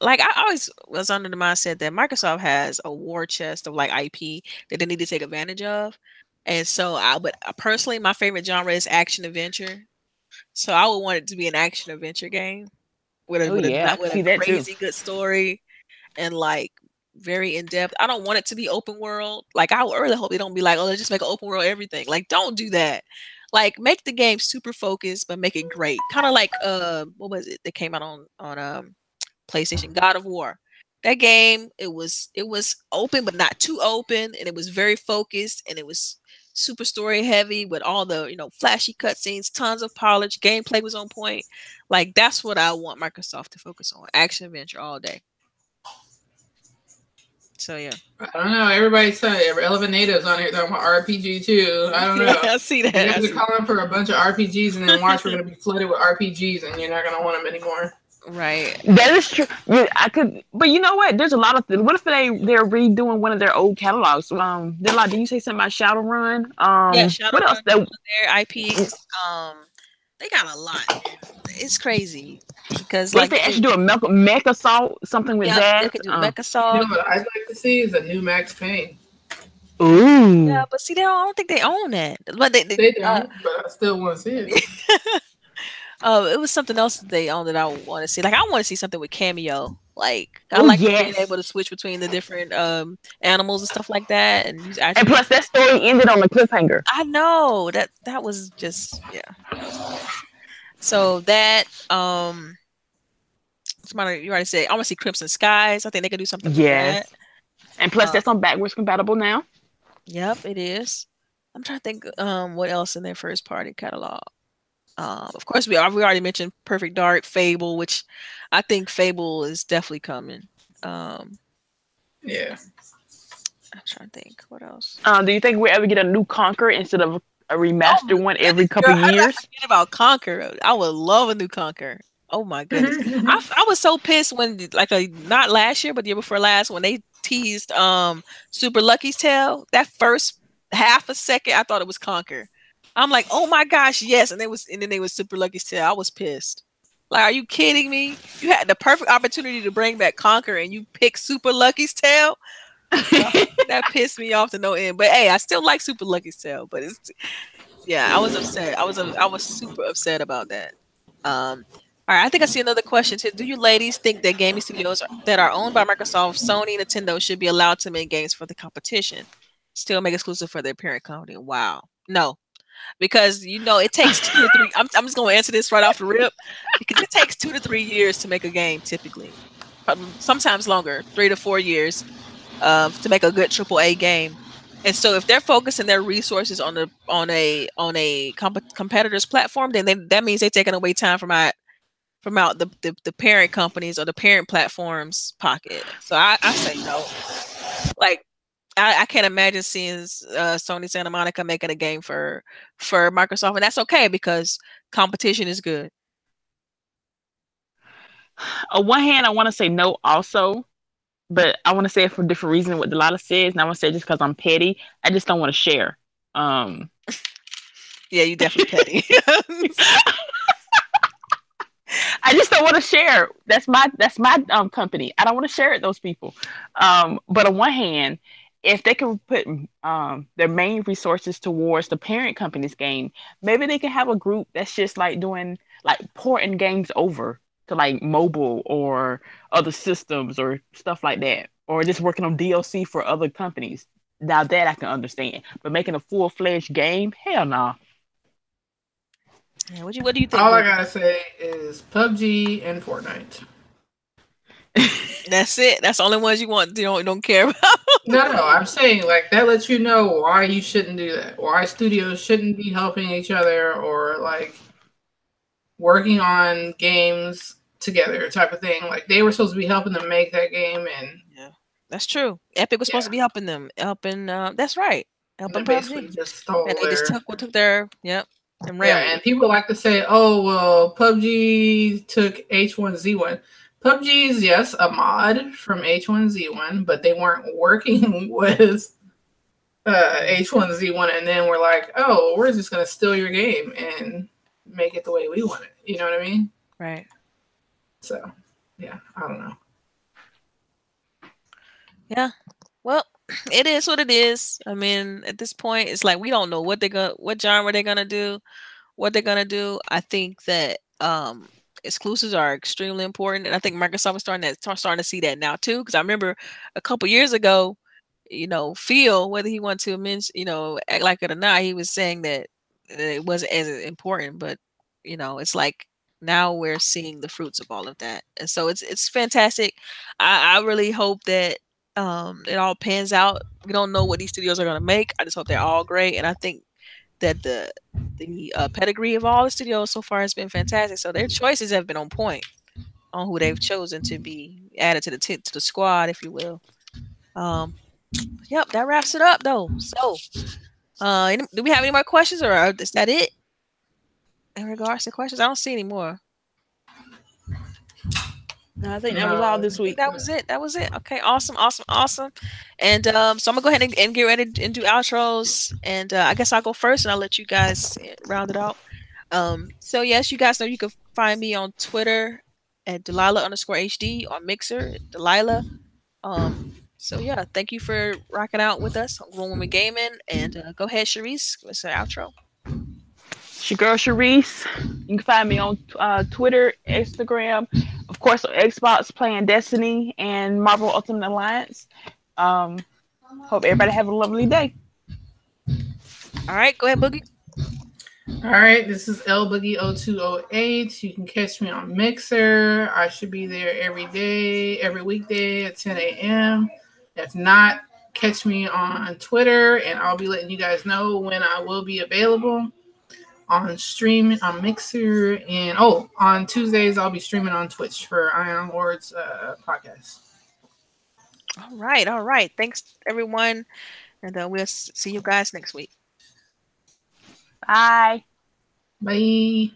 like I always was under the mindset that Microsoft has a war chest of like IP that they need to take advantage of. And so I but uh, personally my favorite genre is action adventure. So I would want it to be an action adventure game with a, Oh, with yeah, I a, with a crazy good story and like very in depth. I don't want it to be open world. Like I really hope they don't be like, oh, let's just make an open world everything. Like, don't do that. Like, make the game super focused, but make it great. Kind of like uh, what was it that came out on on um PlayStation? God of War. That game, it was it was open, but not too open, and it was very focused, and it was super story heavy with all the you know flashy cutscenes, tons of polish, gameplay was on point. Like that's what I want Microsoft to focus on: action adventure all day. So yeah, I don't know. Everybody's saying relevant natives on here talking about RPG too. I don't know. I see that. You I guys see are calling for a bunch of RPGs and then watch we're gonna be flooded with RPGs and you're not gonna want them anymore. Right. That is true. Yeah, I could, but you know what? There's a lot of. What if they they're redoing one of their old catalogs? Um, they're like, did you say something about Shadowrun? Um, Yeah, what else? Shadowrun. That, Their IPs, um, they got a lot. It's crazy because like like they actually do a mech, MechAssault, something with yeah, that. they could do Um, You know what I'd like to see is a new Max Payne. ooh, Yeah, but see, they don't, I don't think they own that. But they, they, They don't, uh, but I still want to see it. uh, it was something else that they own that I want to see. Like I want to see something with Kameo. Like I Oh, like yes. being able to switch between the different um animals and stuff like that. And use and plus that story ended on a cliffhanger. I know that that was just yeah. So that um, somebody you already said I want to see Crimson Skies. I think they could do something. with Yes. that. And plus Uh, that's on backwards compatible now. Yep, it is. I'm trying to think um what else in their first party catalog. Um, of course, we are, we already mentioned Perfect Dark, Fable, which I think Fable is definitely coming. Um, Yeah. I'm trying to think what else. Uh, do you think we'll ever get a new Conker instead of a remastered Oh one every couple girl, years? forget about Conker. I would love a new Conker. Oh my goodness. I I was so pissed when like a not last year but the year before last when they teased um Super Lucky's Tale that first half a second I thought it was Conker. I'm like oh my gosh yes and it was and then they was Super Lucky's Tale. I was pissed. Like are you kidding me? You had the perfect opportunity to bring back Conker and you pick Super Lucky's Tale. that pissed me off to no end. But hey, I still like Super Lucky Tale. But it's yeah, I was upset. I was I was super upset about that. Um, all right, I think I see another question too. Do you ladies think that gaming studios that are owned by Microsoft, Sony, Nintendo should be allowed to make games for the competition, still make exclusive for their parent company? Wow, no, because you know it takes two to three. I'm, I'm just to answer this right off the rip because it takes two to three years to make a game, typically, sometimes longer, three to four years, uh, to make a good AAA game. And so, if they're focusing their resources on a on a on a comp- competitor's platform, then they, that means they're taking away time from out from out the, the, the parent companies or the parent platforms pocket. So I, I say no. Like I, I can't imagine seeing uh, Sony Santa Monica making a game for for Microsoft, and that's okay because competition is good. on one hand, I want to say no also, but I want to say it for a different reason what Delilah says, and I want to say just because I'm petty, I just don't want to share. Um, Yeah, you definitely petty. I just don't want to share. That's my that's my um company. I don't want to share it with those people. Um, but on one hand, if they can put um their main resources towards the parent company's game, maybe they can have a group that's just like doing like porting games over. To like mobile or other systems or stuff like that, or just working on DLC for other companies. Now that I can understand, but making a full fledged game, hell no. Nah. Yeah, what you what do you think? All I gotta say is PUBG and Fortnite. That's it. That's the only ones you want. You don't don't care about. no, no, I'm saying like that lets you know why you shouldn't do that. Why studios shouldn't be helping each other or like working on games together, type of thing. Like they were supposed to be helping them make that game, and yeah, that's true. Epic was supposed to be helping them, helping. Uh, that's right, helping PUBG. Just stole and they their... just took took their yep. And yeah, and people like to say, "Oh well, PUBG took H1Z1." PUBG is yes a mod from H1Z1, but they weren't working with uh, H1Z1, and then we're like, "Oh, we're just gonna steal your game and make it the way we want it." You know what I mean? Right. So, yeah, I don't know. Yeah. Well, it is what it is. I mean, at this point, it's like we don't know what they're gonna, what genre they're gonna do, what they're gonna do. I think that um exclusives are extremely important, and I think Microsoft is starting to starting to see that now too. Because I remember a couple years ago, you know, Phil, whether he wanted to mention, you know, act like it or not, he was saying that it wasn't as important. But you know, it's like now we're seeing the fruits of all of that, and so it's it's fantastic. I, I really hope that um, it all pans out. We don't know what these studios are going to make. I just hope they're all great, and I think that the the uh, pedigree of all the studios so far has been fantastic. So their choices have been on point on who they've chosen to be added to the t- to the squad, if you will. Um, yep, that wraps it up though. So, uh, any, do we have any more questions, or is that it in regards to questions? I don't see any more. I think that was all this week. That was it. That was it. Okay, awesome, awesome, awesome. And um, so I'm gonna go ahead and, and get ready and do outros. And uh, I guess I'll go first, and I'll let you guys round it out. Um, so yes, you guys know you can find me on Twitter at Delilah underscore HD on Mixer, Delilah. Um, so yeah, thank you for rocking out with us on Grown Woman Gaming. And uh, go ahead, Sharice, give us an outro. It's your girl Sharice. You can find me on uh, Twitter, Instagram, of course, Xbox playing Destiny and Marvel Ultimate Alliance. Um, hope everybody have a lovely day. All right, go ahead, Boogie. All right, this is L Boogie 0208. You can catch me on Mixer. I should be there every day, every weekday at 10 a.m. If not, catch me on Twitter and I'll be letting you guys know when I will be available on stream on Mixer and oh on Tuesdays I'll be streaming on Twitch for Ion Lords uh, podcast. All right, all right. Thanks everyone, and uh, we'll see you guys next week. Bye. Bye.